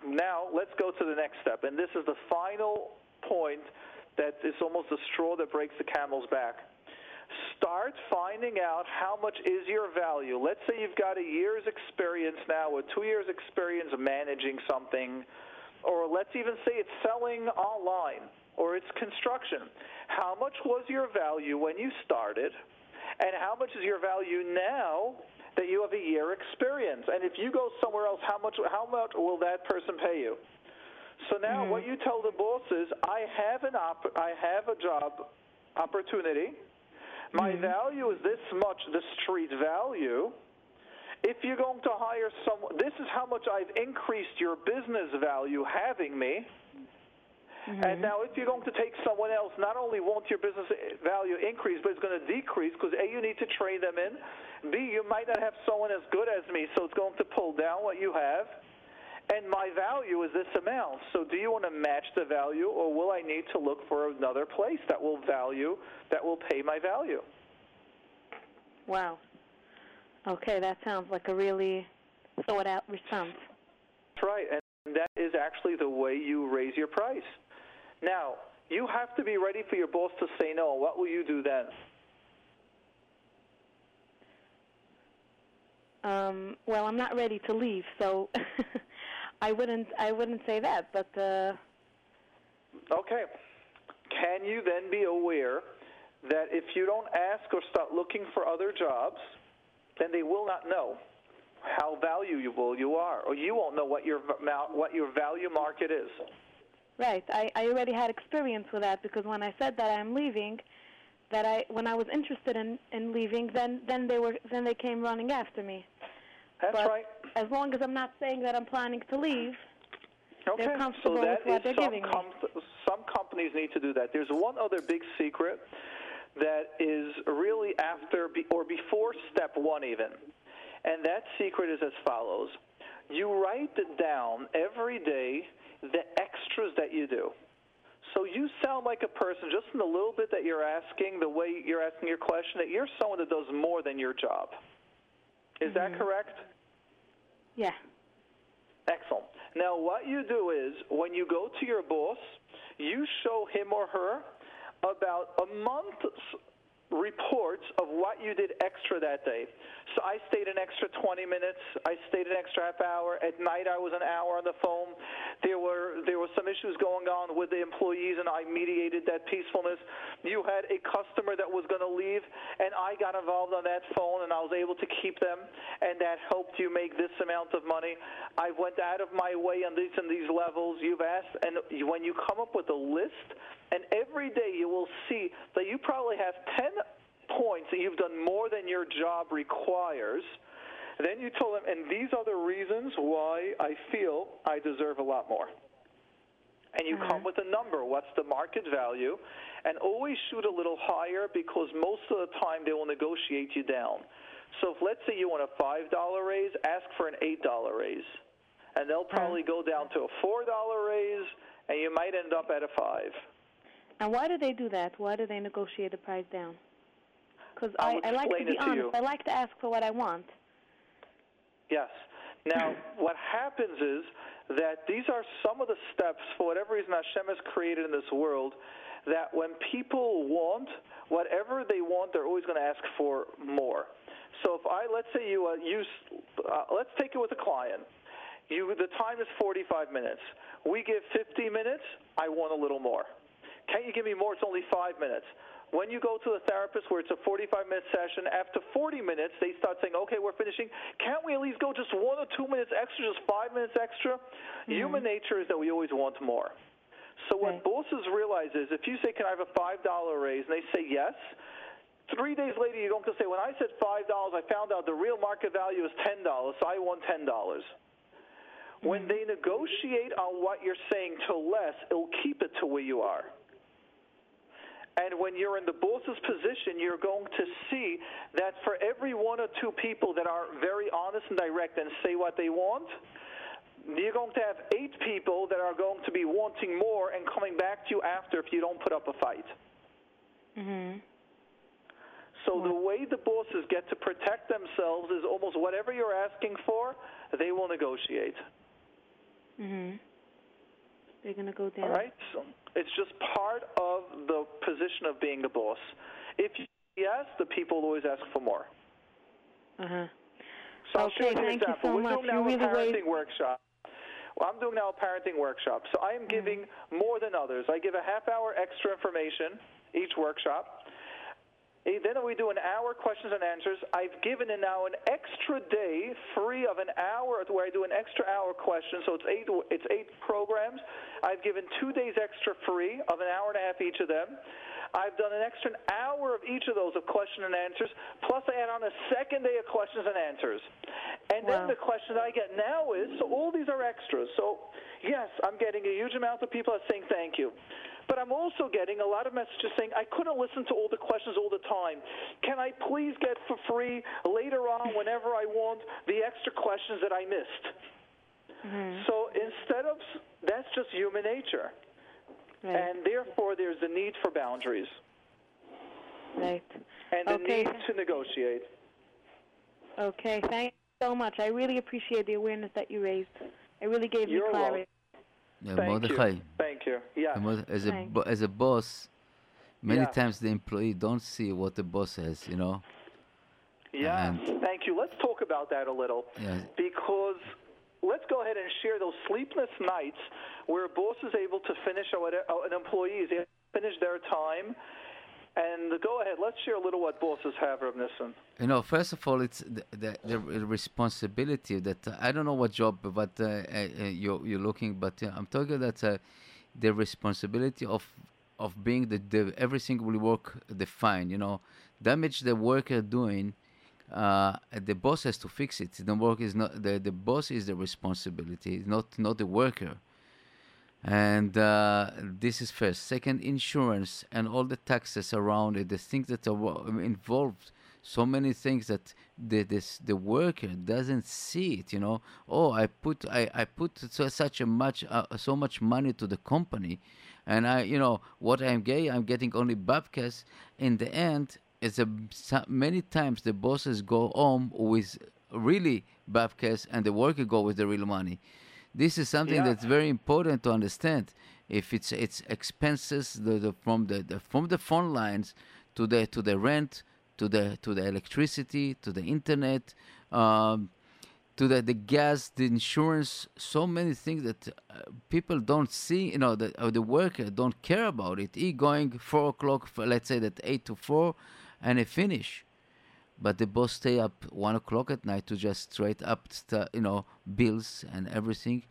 Now, let's go to the next step, and this is the final point that is almost the straw that breaks the camel's back. Start finding out how much is your value. Let's say you've got a year's experience now, or two years' experience managing something, or let's even say it's selling online, or it's construction. How much was your value when you started, and how much is your value now that you have a year experience? And if you go somewhere else, how much how much will that person pay you? So now hmm. what you tell the boss is, I have an op- I have a job opportunity. My hmm. value is this much, the street value. If you're going to hire someone, this is how much I've increased your business value having me. And mm-hmm. now, if you're going to take someone else, not only won't your business value increase, but it's going to decrease because A, you need to train them in. B, you might not have someone as good as me, so it's going to pull down what you have. And my value is this amount. So, do you want to match the value, or will I need to look for another place that will value, that will pay my value? Wow. Okay, that sounds like a really thought out response. That's right, and that is actually the way you raise your price. Now, you have to be ready for your boss to say no. What will you do then? Um, well, I'm not ready to leave, so I wouldn't I wouldn't say that, but uh Okay. Can you then be aware that if you don't ask or start looking for other jobs, then they will not know how valuable you are, or you won't know what your what your value market is. Right. I, I already had experience with that because when I said that I'm leaving, that I when I was interested in, in leaving, then then they were then they came running after me. That's But right. As long as I'm not saying that I'm planning to leave, Okay, they're comfortable so that with what is they're some giving me. com- some companies need to do that. There's one other big secret that is really after be- or before step one even, and that secret is as follows: you write down every day the extras that you do. So you sound like a person, just in the little bit that you're asking, the way you're asking your question, that you're someone that does more than your job. Is that Mm-hmm. correct? yeah. Excellent. Now, what you do is when you go to your boss, you show him or her about a month's reports of what you did extra that day. So I stayed an extra 20 minutes. I stayed an extra half hour. At night, I was an hour on the phone. There were there were some issues going on with the employees, and I mediated that peacefulness. You had a customer that was going to leave, and I got involved on that phone, and I was able to keep them, and that helped you make this amount of money. I went out of my way on these and these levels. You've asked, and when you come up with a list, and every day you will see that you probably have 10 points that you've done more than your job requires. Then you told them, and these are the reasons why I feel I deserve a lot more. And you come mm-hmm. with a number. What's the market value? And always shoot a little higher because most of the time they will negotiate you down. So if let's say you want a $5 raise, ask for an $8 raise. And they'll probably mm-hmm. go down to a $4 raise, and you might end up at a 5 And why do they do that? Why do they negotiate the price down? Because I, I like to be to honest. I like to ask for what I want. Yes. Now, what happens is that these are some of the steps, for whatever reason Hashem has created in this world, that when people want whatever they want, they're always going to ask for more. So if I, let's say you uh, use, uh, let's take it with a client. You, the time is 45 minutes. We give 50 minutes. I want a little more. Can't you give me more? It's only five minutes. When you go to the therapist where it's a 45 minute session, after 40 minutes, they start saying, okay, we're finishing. Can't we at least go just one or two minutes extra, just five minutes extra? Mm-hmm. Human nature is that we always want more. So what Right. bosses realize is if you say, can I have a $5 raise, and they say yes, three days later you're going to say, when I said $5, I found out the real market value is $10, so I want $10. When mm-hmm. they negotiate on what you're saying to less, it'll keep it to where you are. And when you're in the boss's position, you're going to see that for every one or two people that are very honest and direct and say what they want, you're going to have eight people that are going to be wanting more and coming back to you after if you don't put up a fight. Mhm. So the way the bosses get to protect themselves is almost whatever you're asking for, they will negotiate. Mhm. They're gonna go down. All right? So it's just part of the position of being the boss. If you yes, the people always ask for more. Uh huh. So I'll Okay, show you an you example. so We're doing You now really a parenting raised- workshop. Well, I'm doing now a parenting workshop. So I am Mm-hmm. giving more than others. I give a half hour extra information each workshop. Then we do an hour questions and answers. I've given it now an extra day free of an hour where I do an extra hour question. So it's eight it's eight programs. I've given two days extra free of an hour and a half each of them. I've done an extra hour of each of those of question and answers, plus I add on a second day of questions and answers. And Wow. then the question I get now is, so all these are extras. So yes, I'm getting a huge amount of people that are saying thank you. But I'm also getting a lot of messages saying, I couldn't listen to all the questions all the time. Can I please get for free later on, whenever I want, the extra questions that I missed? Mhm. So instead of, that's just human nature. Right. And therefore, there's a need for boundaries right. and the Okay. need to negotiate. Okay. Thank you so much. I really appreciate the awareness that you raised. It really gave You're me clarity. Thank Mordechai, you. Thank you. Yeah. as a bo- as a boss, many Yeah. times the employee don't see what the boss has. You know. Yeah. And- Thank you. Let's talk about that a little. Yeah. because let's go ahead and share those sleepless nights where a boss is able to finish or an employee is able to finish their time. And go ahead, let's share a little what bosses have, Rav Nissen. You know, first of all, it's the, the, the responsibility that uh, I don't know what job, but uh, uh, uh, you're you're looking, but I'm talking that uh, the responsibility of of being the, the every single work defined. You know, damage the worker doing, uh, the boss has to fix it. The work is not the the boss is the responsibility, not not the worker and uh, this is first. Second, insurance and all the taxes around it, the things that are involved, so many things that the this the worker doesn't see it. You know, oh, I put I, I put so such a much uh, so much money to the company, and I you know what I'm gay I'm getting only babkas. In the end, it's a many times the bosses go home with really babkas, and the worker go with the real money this is something Yeah. that's very important to understand. If it's it's expenses the, the, from the, the from the phone lines to the to the rent to the to the electricity to the internet um, to the, the gas the insurance so many things that uh, people don't see you know the, uh, the worker don't care about it he going four o'clock for, let's say that eight to four and he finish but the boss stay up one o'clock at night to just straight up st- you know bills and everything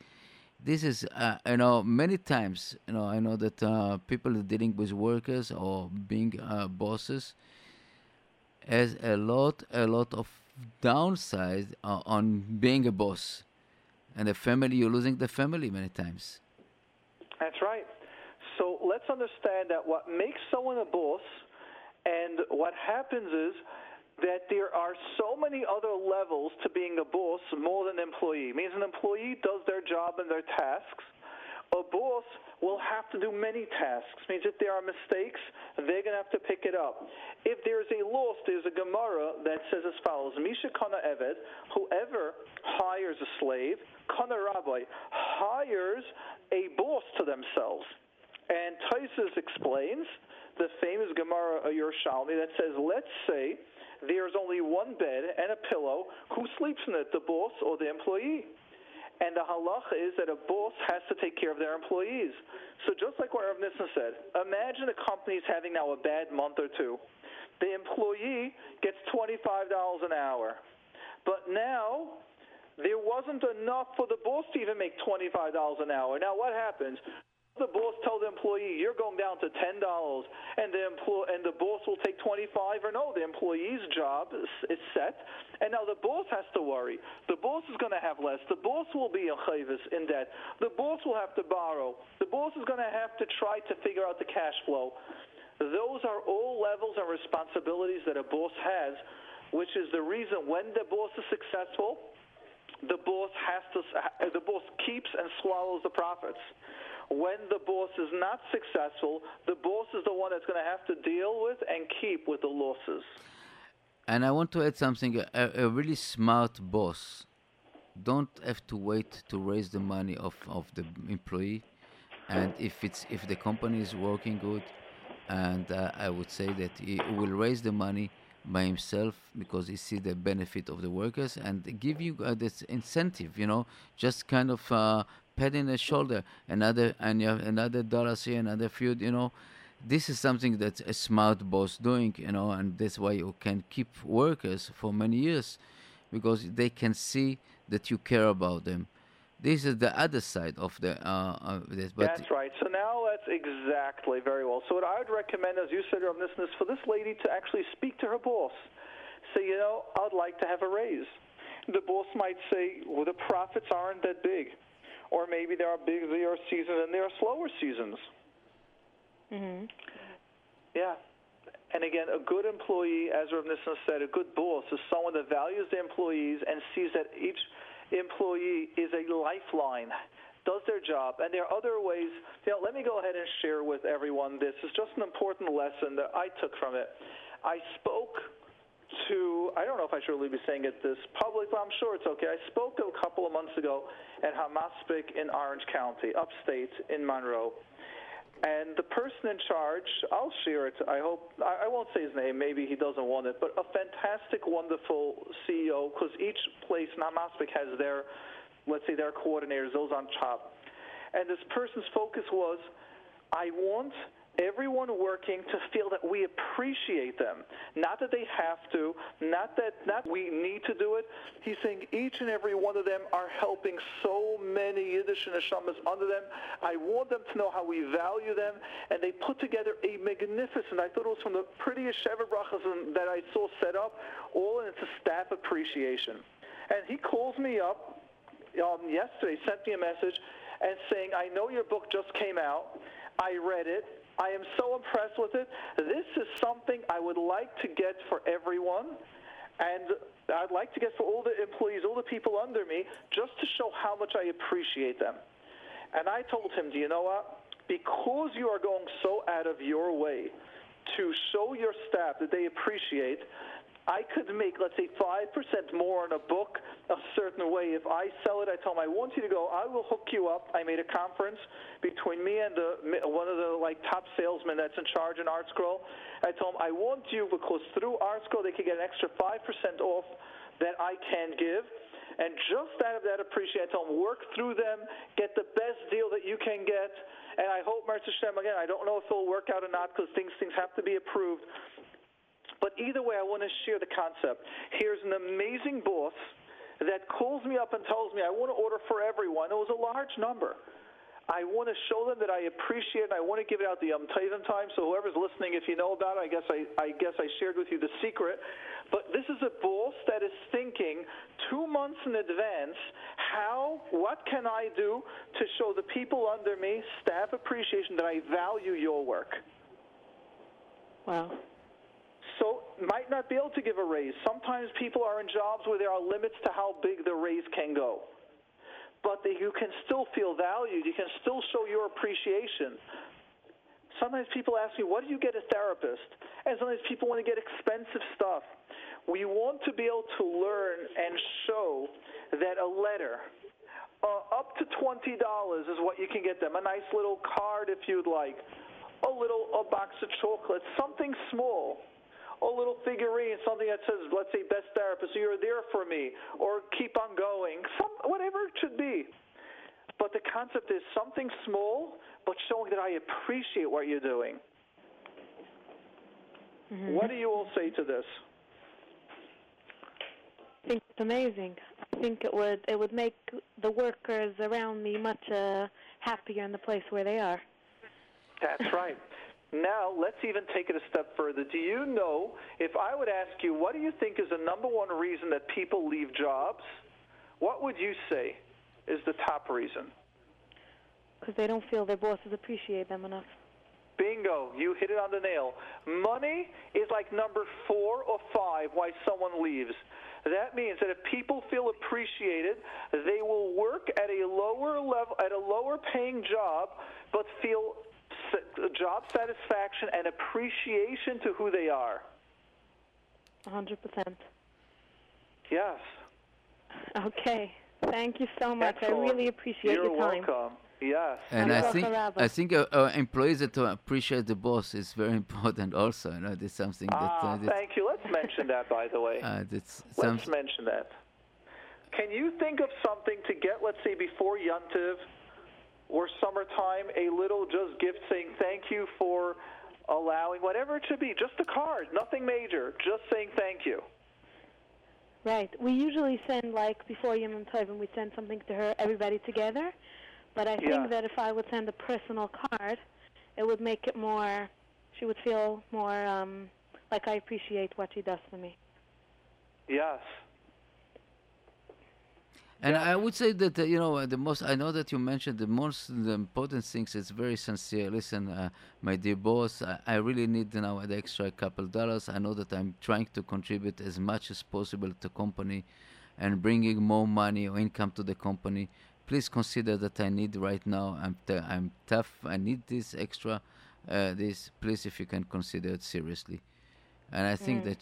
this is uh, you know many times you know i know that uh, people dealing with workers or being uh, bosses has a lot a lot of downside uh, on being a boss. And the family, you're losing the family many times. That's right. So let's understand that what makes someone a boss and what happens is that there are so many other levels to being a boss more than an employee. It means an employee does their job and their tasks. A boss will have to do many tasks. It means if there are mistakes, they're going to have to pick it up. If there's a loss, there's a Gemara that says as follows: Misha kana eved, whoever hires a slave, kana rabbi hires a boss to themselves. And Tosfos explains the famous Gemara Yerushalmi that says, let's say there's only one bed and a pillow. Who sleeps in it, the boss or the employee? And the halacha is that a boss has to take care of their employees. So just like what Rav Nissen said, imagine a company is having now a bad month or two. The employee gets $25 an hour. But now there wasn't enough for the boss to even make $25 an hour. Now what happens? The boss tell the employee you're going down to ten dollars, and the employ and the boss will take twenty five, or no, the employee's job is, is, set, and now the boss has to worry. The boss is going to have less. The boss will be a chayvis in debt. The boss will have to borrow. The boss is going to have to try to figure out the cash flow. Those are all levels and responsibilities that a boss has, which is the reason when the boss is successful, the boss has to the boss keeps and swallows the profits when the boss is not successful, the boss is the one that's going to have to deal with and keep with the losses. And I want to add something. A, a really smart boss don't have to wait to raise the money of, of the employee. And if it's if the company is working good, and uh, I would say that he will raise the money by himself because he see the benefit of the workers and give you uh, this incentive. You know, just kind of uh, pat in the shoulder, another and you have another dollars here, another few, you know. This is something that a smart boss doing, you know, and that's why you can keep workers for many years because they can see that you care about them. This is the other side of the uh, uh this. But that's right. So now that's exactly very well. So what I would recommend, as you said, this, is for this lady to actually speak to her boss. Say, you know, I'd like to have a raise. The boss might say, well, the profits aren't that big or maybe there are busier seasons and there are slower seasons. Mm-hmm. Yeah. And again, a good employee, as Rav Nissen said, a good boss is someone that values the employees and sees that each employee is a lifeline, does their job. And there are other ways. You know, let me go ahead and share with everyone this. It's just an important lesson that I took from it. I spoke to, I don't know if I should really be saying it this public, but I'm sure it's okay. I spoke a couple of months ago at Hamaspik in Orange County, upstate in Monroe. And the person in charge, I'll share it. I hope I, won't say his name. Maybe he doesn't want it. But a fantastic, wonderful CEO, because each place in Hamaspik has their, let's say, their coordinators, those on top. And this person's focus was, I want everyone working to feel that we appreciate them. Not that they have to, not that not we need to do it. He's saying each and every one of them are helping so many Yiddish and Neshamas under them. I want them to know how we value them, and they put together a magnificent, I thought it was from the prettiest Sheva Brachas that I saw set up, all into staff appreciation. And he calls me up um, yesterday, sent me a message, and saying, I know your book just came out. I read it. I am so impressed with it. This is something I would like to get for everyone. And I'd like to get for all the employees, all the people under me, just to show how much I appreciate them. And I told him, do you know what? Because you are going so out of your way to show your staff that they appreciate, I could make, let's say, 5% more on a book a certain way. If I sell it, I tell them, I want you to go, I will hook you up. I made a conference between me and the, one of the like top salesmen that's in charge in ArtScroll. I told them, I want you because through ArtScroll they can get an extra 5% off that I can give. And just out of that appreciation, I tell them, work through them, get the best deal that you can get. And I hope, Mercer Shem, again, I don't know if it'll work out or not because things, things have to be approved. But either way, I want to share the concept. Here's an amazing boss that calls me up and tells me, I want to order for everyone. It was a large number. I want to show them that I appreciate it. I want to give it out the um time. So whoever's listening, if you know about it, I guess I, I guess I shared with you the secret. But this is a boss that is thinking two months in advance. How? What can I do to show the people under me staff appreciation that I value your work? Wow. So might not be able to give a raise. Sometimes people are in jobs where there are limits to how big the raise can go but you can still feel valued. You can still show your appreciation. Sometimes people ask me, what do you get a therapist? And sometimes people want to get expensive stuff. We want to be able to learn and show that a letter, uh, up to $20 is what you can get them. A nice little card if you'd like, a little a box of chocolates, something small a little figurine, something that says, let's say, best therapist, you're there for me, or keep on going, some, whatever it should be. But the concept is something small, but showing that I appreciate what you're doing. Mm-hmm. What do you all say to this? I think it's amazing. I think it would it would make the workers around me much uh, happier in the place where they are. That's right. Now, let's even take it a step further. Do you know, if I would ask you, what do you think is the number one reason that people leave jobs? What would you say is the top reason? Because they don't feel their bosses appreciate them enough. Bingo, you hit it on the nail. Money is like number four or five why someone leaves. That means that if people feel appreciated, they will work at a lower level, at a lower paying job, but feel job satisfaction and appreciation to who they are. 100%. Yes. Okay. Thank you so much. Excellent. I really appreciate You're your time. welcome. Yes. And I think I think uh, uh, employees that appreciate the boss is very important. Also, you know, that's something that Ah, uh, that, thank you. Let's mention that, by the way. uh, that's Let's something. mention that. Can you think of something to get, let's say, before Yuntiv or summertime, a little just gift saying thank you for allowing whatever it should be, just a card, nothing major, just saying thank you. Right. We usually send, like, before Yom Tov, we send something to her, everybody together. But I Yeah. think that if I would send a personal card, it would make it more, she would feel more um, like I appreciate what she does for me. Yes. And I would say that uh, you know uh, the most. I know that you mentioned the most the important things. It's very sincere. Listen, uh, my dear boss, I, I really need you know the extra couple dollars. I know that I'm trying to contribute as much as possible to company, and bringing more money or income to the company. Please consider that I need right now. I'm t- I'm tough. I need this extra. Uh, this please, if you can consider it seriously. And I think that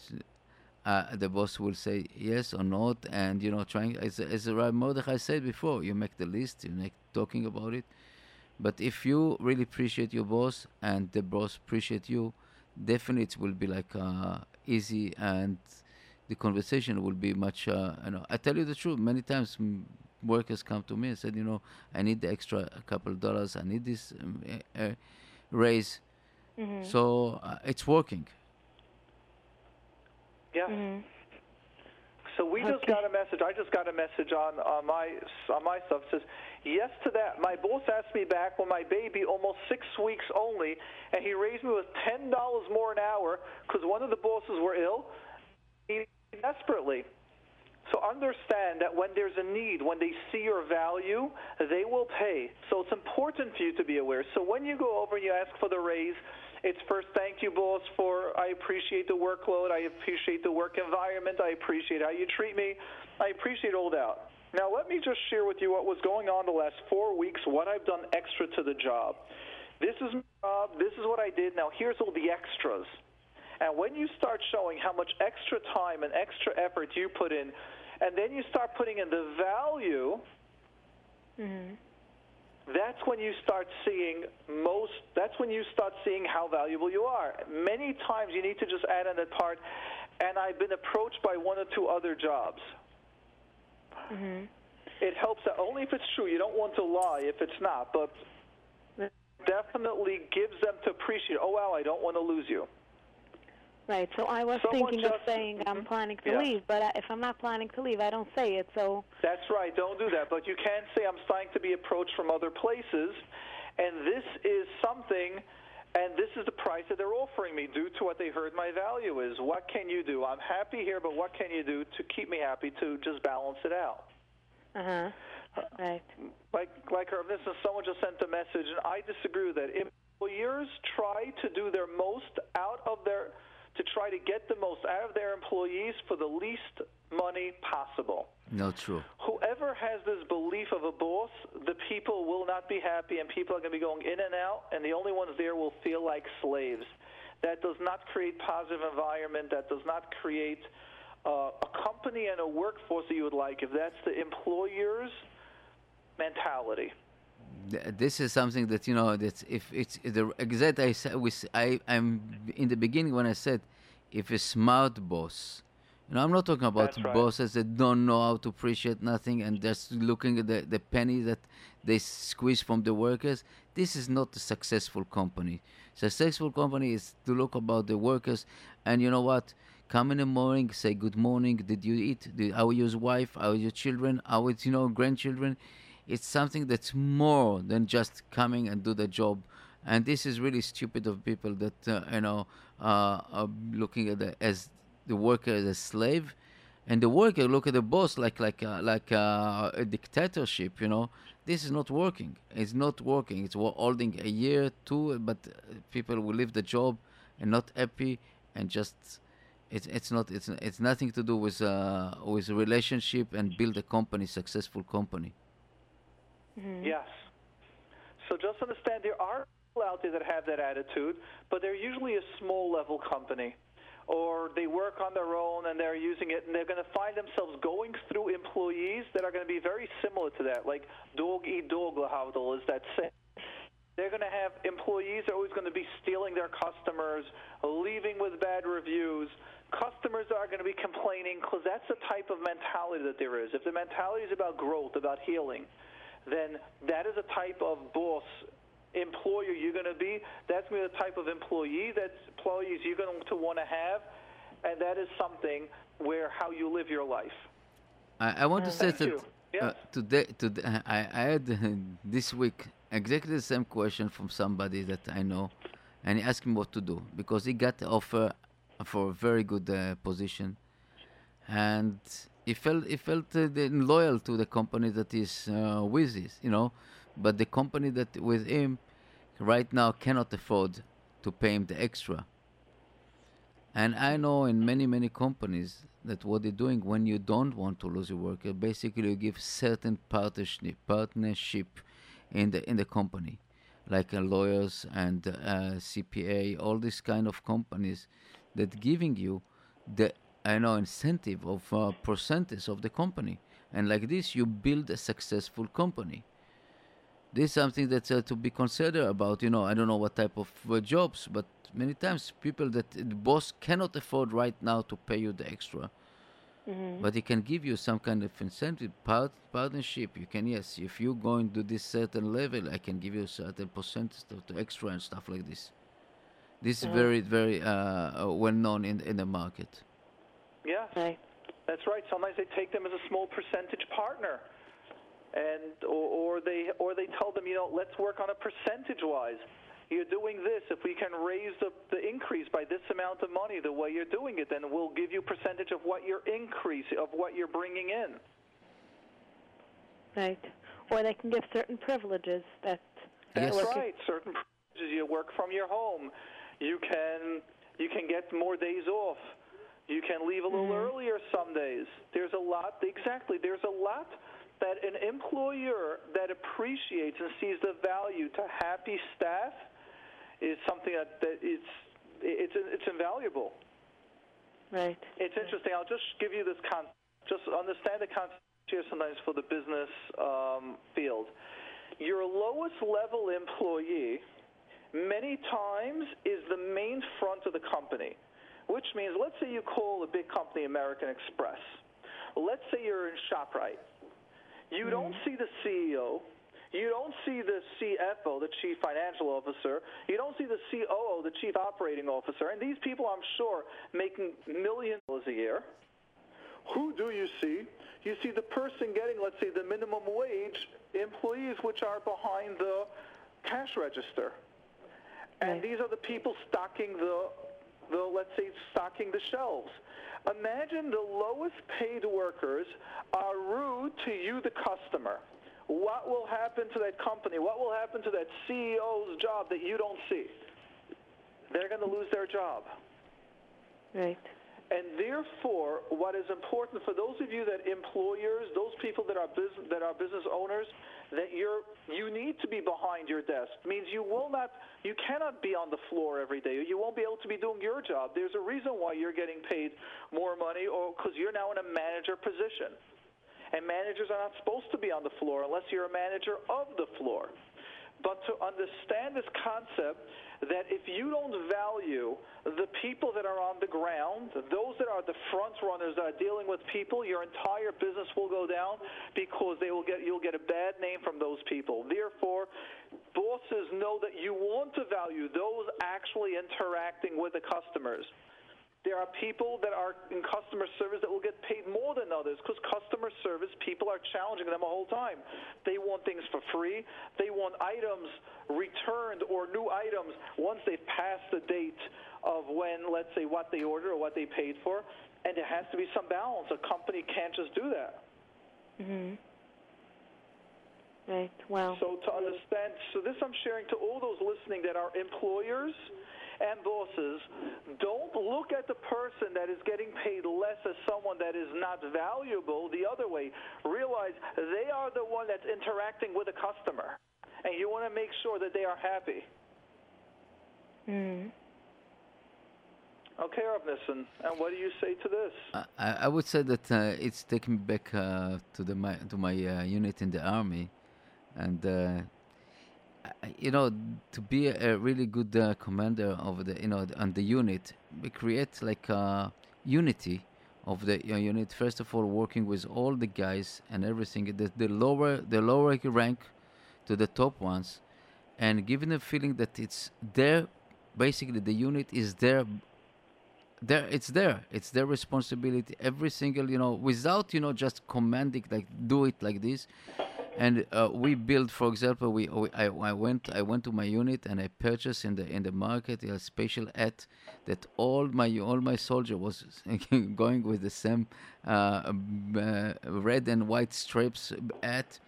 uh, the boss will say yes or not, and you know, trying as as Rabbi Mordechai said before, you make the list, you make talking about it. But if you really appreciate your boss and the boss appreciate you, definitely it will be like uh, easy and the conversation will be much. Uh, you know, I tell you the truth. Many times workers come to me and said, you know, I need the extra couple of dollars. I need this um, raise. So uh, it's working. Yes. Mm-hmm. So we just got a message. I just got a message on, on my on my stuff. It says yes to that. My boss asked me back when my baby almost six weeks only, and he raised me with ten dollars more an hour because one of the bosses were ill. He desperately. So understand that when there's a need, when they see your value, they will pay. So it's important for you to be aware. So when you go over and you ask for the raise, it's first thank you, boss, for I appreciate the workload, I appreciate the work environment, I appreciate how you treat me, I appreciate all that. Now let me just share with you what was going on the last four weeks, what I've done extra to the job. This is my job, this is what I did, now here's all the extras. And when you start showing how much extra time and extra effort you put in, and then you start putting in the value, Mm-hmm. That's when you start seeing most that's when you start seeing how valuable you are. Many times you need to just add in that part and i've been approached by one or two other jobs. Mm-hmm. it helps that only if it's true. You don't want to lie if it's not but definitely gives them to appreciate oh wow i don't want to lose you Right. So I was Someone thinking of just- saying I'm Mhm. planning to Yeah. leave, but I, if I'm not planning to leave, I don't say it. So That's right. Don't do that. But you can say I'm starting to be approached from other places, and this is something, and this is the price that they're offering me due to what they heard my value is. What can you do? I'm happy here, but what can you do to keep me happy to just balance it out? uh huh. Right. Like like our business, someone just sent a message, and I disagree with that. Employers try to do their most out of their to try to get the most out of their employees for the least money possible. Not true. whoever has this belief of a boss, the people will not be happy, and people are going to be going in and out, and the only ones there will feel like slaves. That does not create positive environment. That does not create uh, a company and a workforce that you would like. If that's the employer's mentality. Th- This is something that you know that if it's the exact I said I I'm in the beginning when I said if a smart boss you know I'm not talking about right. bosses that don't know how to appreciate nothing and just looking at the, the penny that they squeeze from the workers. This is not a successful company. Successful company is to look about the workers and you know what come in the morning say good morning did you eat did, how is your wife how are your children how is you know grandchildren it's something that's more than just coming and do the job. And this is really stupid of people that uh, you know uh, are looking at the, as the worker as a slave. And the worker look at the boss like like uh, like uh, a dictatorship you know? This is not working. It's not working. It's holding a year two but uh, people will leave the job and not happy and just it's it's not it's it's nothing to do with uh, with relationship and build a company successful company Mm-hmm. Yes. So just understand there are people out there that have that attitude, but they're usually a small level company. Or they work on their own and they're using it, and they're going to find themselves going through employees that are going to be very similar to that, like dog eat dog lahavdil is that saying. They're going to have employees are always going to be stealing their customers, leaving with bad reviews. Customers are going to be complaining because that's the type of mentality that there is. If the mentality is about growth, about healing, then that is a type of boss employer you're going to be. That's going to be the type of employee that employees you're going to want to have, and that is something where how you live your life. I, I want to say that uh, Yes. today, today I, I had uh, this week exactly the same question from somebody that I know, and he asked me what to do because he got the offer for a very good uh, position, and he felt he felt uh, loyal to the company that is uh, with his, you know, but the company that with him right now cannot afford to pay him the extra. And I know in many, many companies that what they're doing when you don't want to lose your worker, basically you give certain partnership, partnership in the in the company, like uh, lawyers and uh, CPA, all these kind of companies that giving you the I know incentive of uh, percentage of the company, and like this you build a successful company this is something that's uh, to be considered about. You know, I don't know what type of uh, jobs, but many times people that the boss cannot afford right now to pay you the extra, but he can give you some kind of incentive, part, partnership. You can yes, if you going to this certain level, I can give you a certain percentage of the extra and stuff like this. This is very very uh, uh, well known in in the market. Yes. Right. That's right. Sometimes they take them as a small percentage partner, and or, or they or they tell them, you know, let's work on a percentage wise. You're doing this. If we can raise the, the increase by this amount of money, the way you're doing it, then we'll give you percentage of what your increase of what you're bringing in. Right. Or they can give certain privileges that That's Yes. right. Certain privileges. You work from your home. You can you can get more days off. You can leave a little earlier some days. There's a lot. Exactly. There's a lot that an employer that appreciates and sees the value to happy staff is something that, that it's it's it's invaluable. right. It's interesting. I'll just give you this con. Just understand the concept here sometimes for the business um, field. Your lowest level employee many times is the main front of the company, which means let's say you call a big company American Express. Let's say you're in ShopRite. You hmm. don't see the CEO. You don't see the CFO, the Chief Financial Officer. You don't see the COO, the Chief Operating Officer. And these people, I'm sure, making millions a year. Who do you see? You see the person getting, let's say, the minimum wage employees, which are behind the cash register. And Right. these are the people stocking the, the, let's say, stocking the shelves. Imagine the lowest paid workers are rude to you, the customer. What will happen to that company? What will happen to that CEO's job that you don't see? They're going to lose their job. Right. And therefore, what is important for those of you that employers, those people that are business that are business owners, that you're you need to be behind your desk. means you will not you cannot be on the floor every day. You won't be able to be doing your job. There's a reason why you're getting paid more money or cuz you're now in a manager position. And managers are not supposed to be on the floor unless you're a manager of the floor. But to understand this concept that if you don't value the people that are on the ground, those that are the front runners that are dealing with people, your entire business will go down because they will get you'll get a bad name from those people. Therefore, bosses know that you want to value those actually interacting with the customers. There are people that are in customer service that will get paid more than others because customer service people are challenging them the whole time. They want things for free. They want items returned or new items once they've passed the date of when, let's say, what they ordered or what they paid for. And there has to be some balance. A company can't just do that. Mhm. Right. Wow. So to understand, so this I'm sharing to all those listening that are employers and bosses. Don't look at the person that is getting paid less as someone that is not valuable. The other way, realize they are the one that's interacting with a customer, and you want to make sure that they are happy. Mm. Okay, Rav Nissen, and what do you say to this? I, I would say that uh, it's taken me back uh, to the my to my uh, unit in the army, and uh, I- you know to be a, really good uh, commander of the you know on the unit, we create like a unity of the uh, unit. First of all, working with all the guys and everything, the, the lower the lower rank to the top ones, and giving the feeling that it's there. basically the unit is there. there it's there it's their responsibility every single you know without you know just commanding like do it like this and uh, we build for example we, we I, I went i went to my unit and i purchased in the in the market a special hat that all my all my soldier was going with the same uh, uh, red and white strips hat.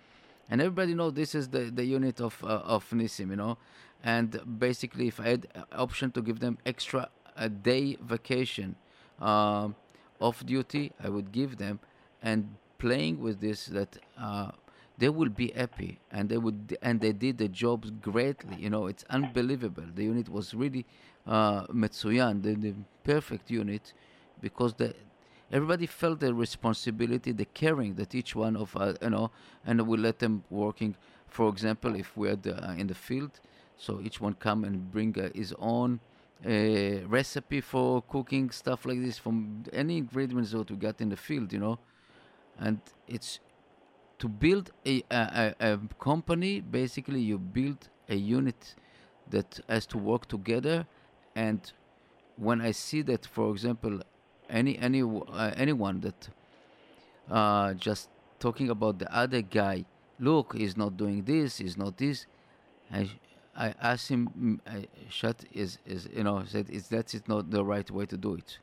And everybody know this is the, the unit of uh, of Nissim, you know, and basically if I had option to give them extra a day vacation um, off duty, I would give them, and playing with this that uh, they will be happy and they would and they did the jobs greatly. You know, it's unbelievable. The unit was really uh, metsuyan, the, the perfect unit, because the everybody felt the responsibility, the caring that each one of us, you know, and we let them working. For example, if we are uh, in the field, so each one come and bring uh, his own uh, recipe for cooking stuff like this from any ingredients that we got in the field, you know, and it's to build a, a, a, company. Basically, you build a unit that has to work together, and when I see that, for example, any any uh, anyone that uh, just talking about the other guy, look, he's not doing this, he's not this. I I asked him, I shut is is you know said is that is not the right way to do it.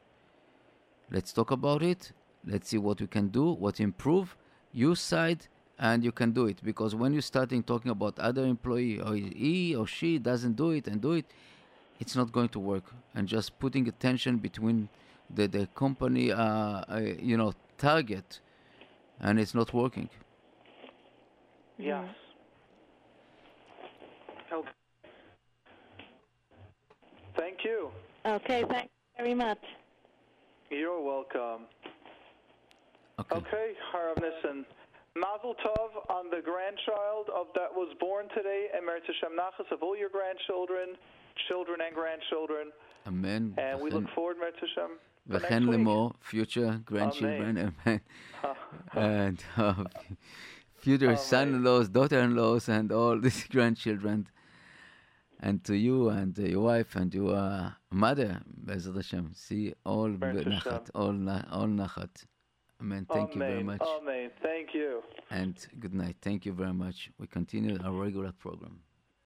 Let's talk about it. Let's see what we can do, what improve. You side and you can do it because when you're starting talking about other employee or he or she doesn't do it and do it, it's not going to work. And just putting attention between the the company, uh, uh, you know, target, and it's not working. Yes. Okay. Thank you. Okay. Thanks very much. You're welcome. Okay, okay Harav Nissen. Mazel Tov on the grandchild of that was born today, Emeret Hashem Nachas, of all your grandchildren, children and grandchildren. Amen. And we look forward, Emeret Hashem. V'chen lemor, future grandchildren, amen. and uh, future son-in-laws, daughter-in-laws, and all these grandchildren. And to you and your wife and your mother, Bezrat Hashem, see all nachat, all, all nachat. Amen. Thank you very much, Amen. Thank you. and good night. Thank you very much. We continue our regular program.